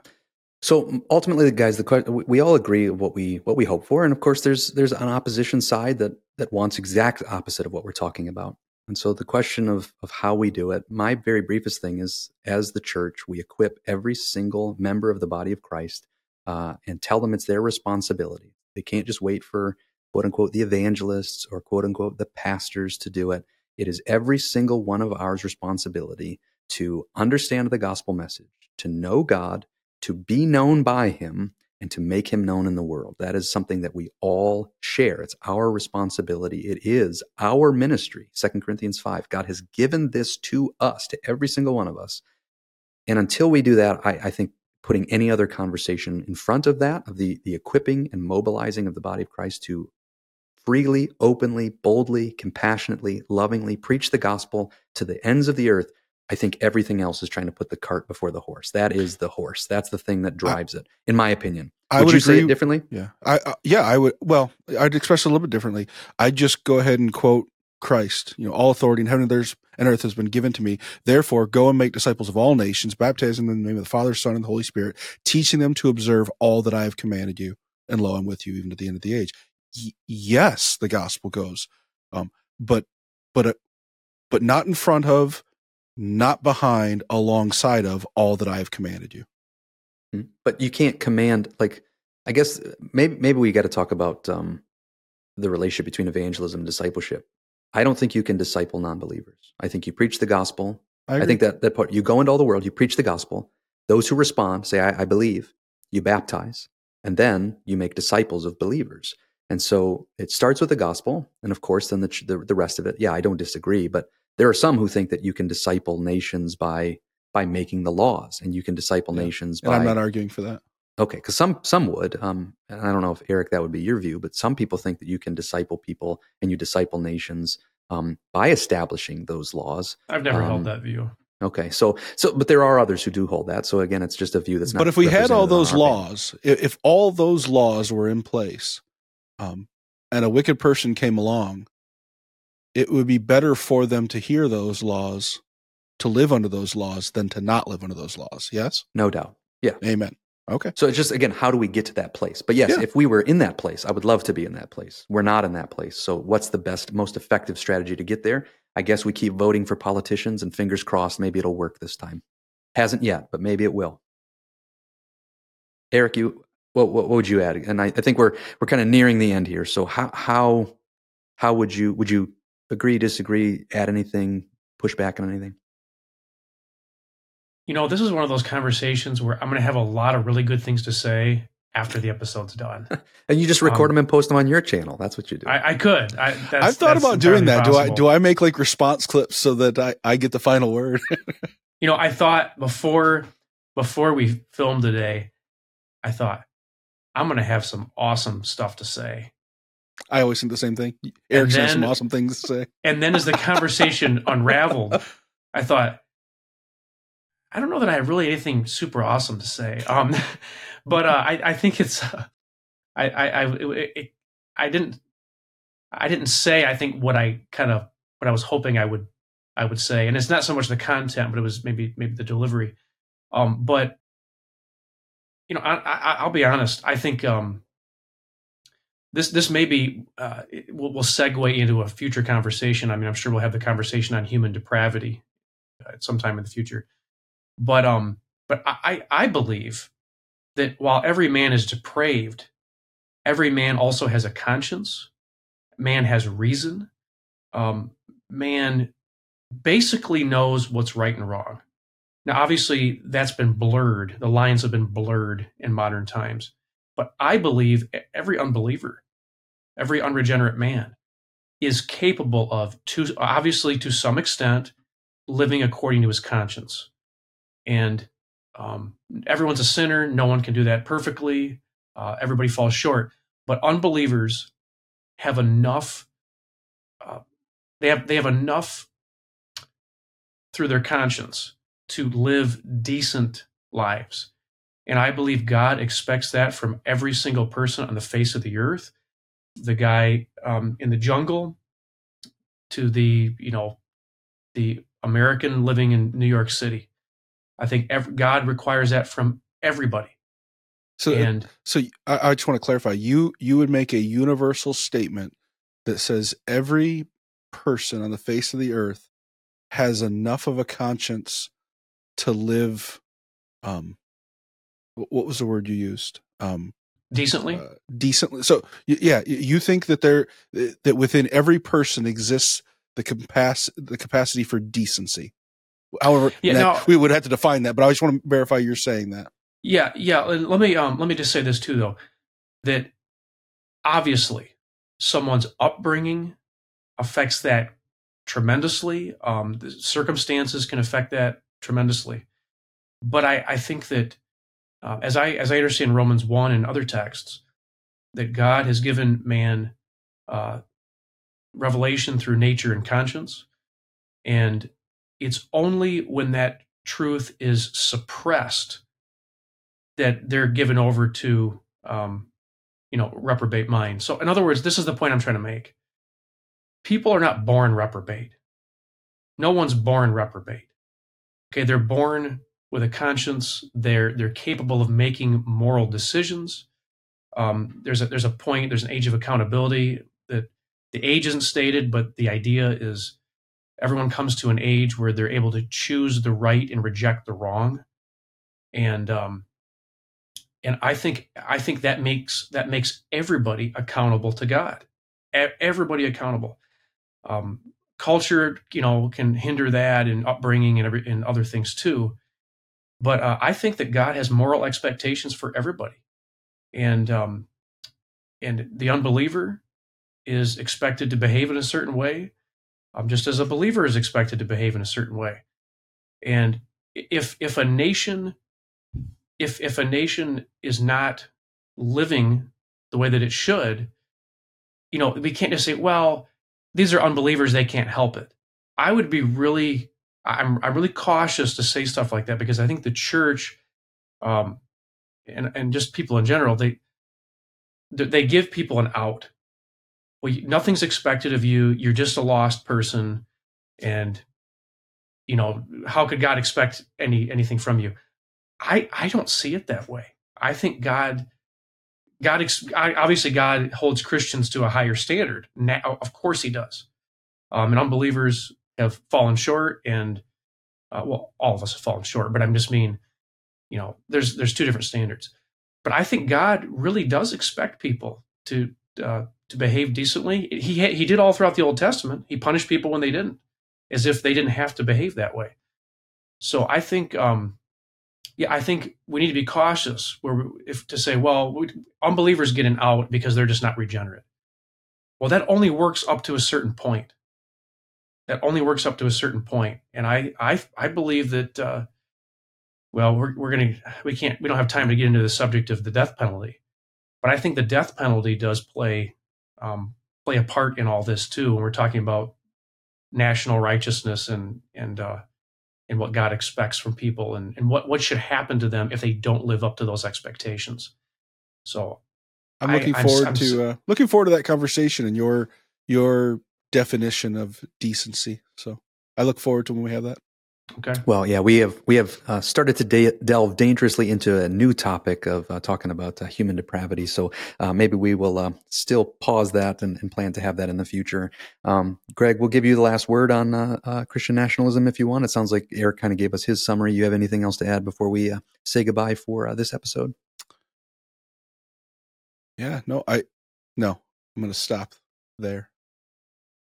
So ultimately, guys, the que- we- we all agree what we what we hope for, and of course, there's there's an opposition side that that wants exact opposite of what we're talking about. And so, the question of of how we do it, my very briefest thing is, as the church, we equip every single member of the body of Christ uh, and tell them it's their responsibility. They can't just wait for quote unquote the evangelists or quote unquote the pastors to do it. It is every single one of ours responsibility to understand the gospel message, to know God, to be known by him and to make him known in the world. That is something that we all share. It's our responsibility. It is our ministry. 2 Corinthians 5. God has given this to us, to every single one of us. And until we do that, I, I think putting any other conversation in front of that, of the, the equipping and mobilizing of the body of Christ to freely, openly, boldly, compassionately, lovingly preach the gospel to the ends of the earth, I think everything else is trying to put the cart before the horse. That is the horse. That's the thing that drives it, in my opinion. I would, would you say it differently? Yeah, I uh, yeah I would. Well, I'd express it a little bit differently. I'd just go ahead and quote Christ. You know, all authority in heaven and earth and earth has been given to me. Therefore, go and make disciples of all nations, baptizing them in the name of the Father, Son, and the Holy Spirit, teaching them to observe all that I have commanded you. And lo, I'm with you even to the end of the age. Y- yes, the gospel goes, um, but but uh, but not in front of, not behind, alongside of all that I have commanded you. Mm. But you can't command like I guess uh, maybe maybe we got to talk about um, the relationship between evangelism and discipleship. I don't think you can disciple non-believers. I think you preach the gospel. I, I, think that that part you go into all the world, you preach the gospel. Those who respond say, I, "I believe." You baptize, and then you make disciples of believers. And so it starts with the gospel, and of course, then the the, the rest of it. Yeah, I don't disagree, but there are some who think that you can disciple nations by by making the laws, and you can disciple Yeah. nations and by I'm not arguing for that. Okay, because some some would, um, and I don't know if Eric that would be your view, but some people think that you can disciple people and you disciple nations um, by establishing those laws. I've never Um, held that view. Okay, so so but there are others who do hold that. So again, it's just a view that's not. but if we had all those laws, if, if all those laws were in place, um, and a wicked person came along, it would be better for them to hear those laws, to live under those laws, than to not live under those laws. Yes, no doubt. Yeah. Amen. Okay, So it's just again, how do we get to that place? But yes, Yeah. if we were in that place, I would love to be in that place. We're not in that place. So what's the best, most effective strategy to get there? I guess we keep voting for politicians, and fingers crossed, maybe it'll work this time. Hasn't yet, but maybe it will. Eric, you what, what, what would you add? And I, I think we're we're kind of nearing the end here. So how how how would you would you agree, disagree, add anything, push back on anything? You know, this is one of those conversations where I'm going to have a lot of really good things to say after the episode's done. And you just record Um, them and post them on your channel. That's what you do. I, I could. I, that's, I've thought that's about doing entirely that. Do I do I make like response clips so that I, I get the final word? You know, I thought before before we filmed today, I thought I'm going to have some awesome stuff to say. I always think the same thing. Eric's has some awesome things to say. And then as the conversation unraveled, I thought, I don't know that I have really anything super awesome to say. Um, but uh, I, I think it's uh, I I I, it, it, I didn't I didn't say I think what I kind of what I was hoping I would I would say, and it's not so much the content, but it was maybe maybe the delivery. Um, but you know, I, will be honest. I think um, this this may be uh, will, will segue into a future conversation. I mean, I'm sure we'll have the conversation on human depravity at some time in the future. But um, but I I believe that while every man is depraved, every man also has a conscience. Man has reason. Um, man basically knows what's right and wrong. Now, obviously, that's been blurred. The lines have been blurred in modern times. But I believe every unbeliever, every unregenerate man is capable of, to, obviously, to some extent, living according to his conscience. And um, everyone's a sinner. No one can do that perfectly. Uh, everybody falls short. But unbelievers have enough. Uh, they have they have enough through their conscience to live decent lives. And I believe God expects that from every single person on the face of the earth. The guy um, in the jungle to the, you know, the American living in New York City. I think every, God requires that from everybody. So, uh, and so I, I just want to clarify. You you would make a universal statement that says every person on the face of the earth has enough of a conscience to live um what was the word you used? Um decently? uh, decently so yeah you think that there that within every person exists the capacity the capacity for decency? However yeah, now, we would have to define that but i just want to verify you're saying that. Yeah yeah let me um let me just say this too though that obviously someone's upbringing affects that tremendously um the circumstances can affect that tremendously. But I, I think that uh, as I as I understand Romans one and other texts, that God has given man uh, revelation through nature and conscience, and it's only when that truth is suppressed that they're given over to um, you know reprobate mind. So in other words, this is the point I'm trying to make. People are not born reprobate. No one's born reprobate. Okay, they're born with a conscience. They're they're capable of making moral decisions. Um, there's a there's a point. There's an age of accountability that the age isn't stated, but the idea is everyone comes to an age where they're able to choose the right and reject the wrong, and um, and I think I think that makes that makes everybody accountable to God. Everybody accountable. Um, culture, you know, can hinder that and upbringing and every and other things too. But uh, I think that God has moral expectations for everybody, and um, and the unbeliever is expected to behave in a certain way, um, just as a believer is expected to behave in a certain way. And if if a nation if if a nation is not living the way that it should, you know, we can't just say, well, these are unbelievers they can't help it. I would be really i'm i'm really cautious to say stuff like that because i think the church um and and just people in general they they give people an out. Well nothing's expected of you. You're just a lost person. And you know how could god expect any anything from you? I i don't see it that way. I think god God, obviously, God holds Christians to a higher standard. Now, of course, He does. Um, and unbelievers have fallen short, and uh, well, all of us have fallen short. But I'm just mean, you know, there's there's two different standards. But I think God really does expect people to uh, to behave decently. He he did all throughout the Old Testament. He punished people when they didn't, as if they didn't have to behave that way. So I think um, yeah, I think we need to be cautious where if to say, well, we, unbelievers get an out because they're just not regenerate. Well, that only works up to a certain point. That only works up to a certain point, and I I I believe that. Uh, well, we're we're gonna we can't we don't have time to get into the subject of the death penalty, but I think the death penalty does play um, play a part in all this too. When we're talking about national righteousness and and uh, and what God expects from people and, and what, what should happen to them if they don't live up to those expectations. So I'm looking I, forward I'm, to uh, looking forward to that conversation and your your definition of decency. So I look forward to when we have that. Okay. Well, yeah, we have we have uh, started to de- delve dangerously into a new topic of uh, talking about uh, human depravity. So uh, maybe we will uh, still pause that and, and, plan to have that in the future. Um, Greg, we'll give you the last word on uh, Christian nationalism if you want. It sounds like Eric kind of gave us his summary. You have anything else to add before we say goodbye for this episode? Yeah. No, I no. I'm going to stop there.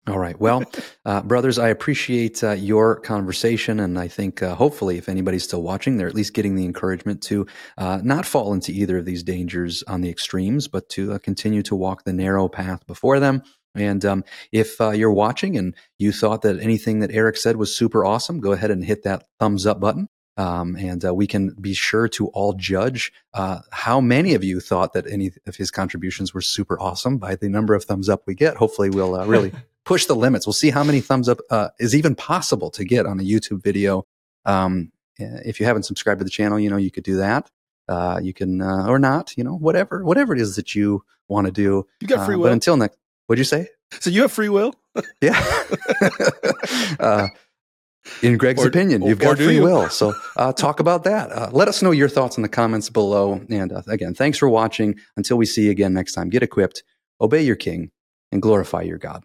All right. Well, uh, brothers, I appreciate uh, your conversation. And I think uh, hopefully, if anybody's still watching, they're at least getting the encouragement to uh, not fall into either of these dangers on the extremes, but to uh, continue to walk the narrow path before them. And um, if uh, you're watching and you thought that anything that Eric said was super awesome, go ahead and hit that thumbs up button. Um, and uh, we can be sure to all judge uh, how many of you thought that any of his contributions were super awesome by the number of thumbs up we get. Hopefully, we'll uh, really push the limits. We'll see how many thumbs up uh, is even possible to get on a YouTube video. Um, if you haven't subscribed to the channel, you know you could do that. Uh, you can uh, or not, you know, whatever, whatever it is that you want to do. You got free will. But until next, what'd you say? So you have free will? yeah. in Greg's or, opinion, you've got free you? will. So uh, talk about that. Uh, let us know your thoughts in the comments below. And uh, again, thanks for watching. Until we see you again next time, get equipped, obey your king, and glorify your God.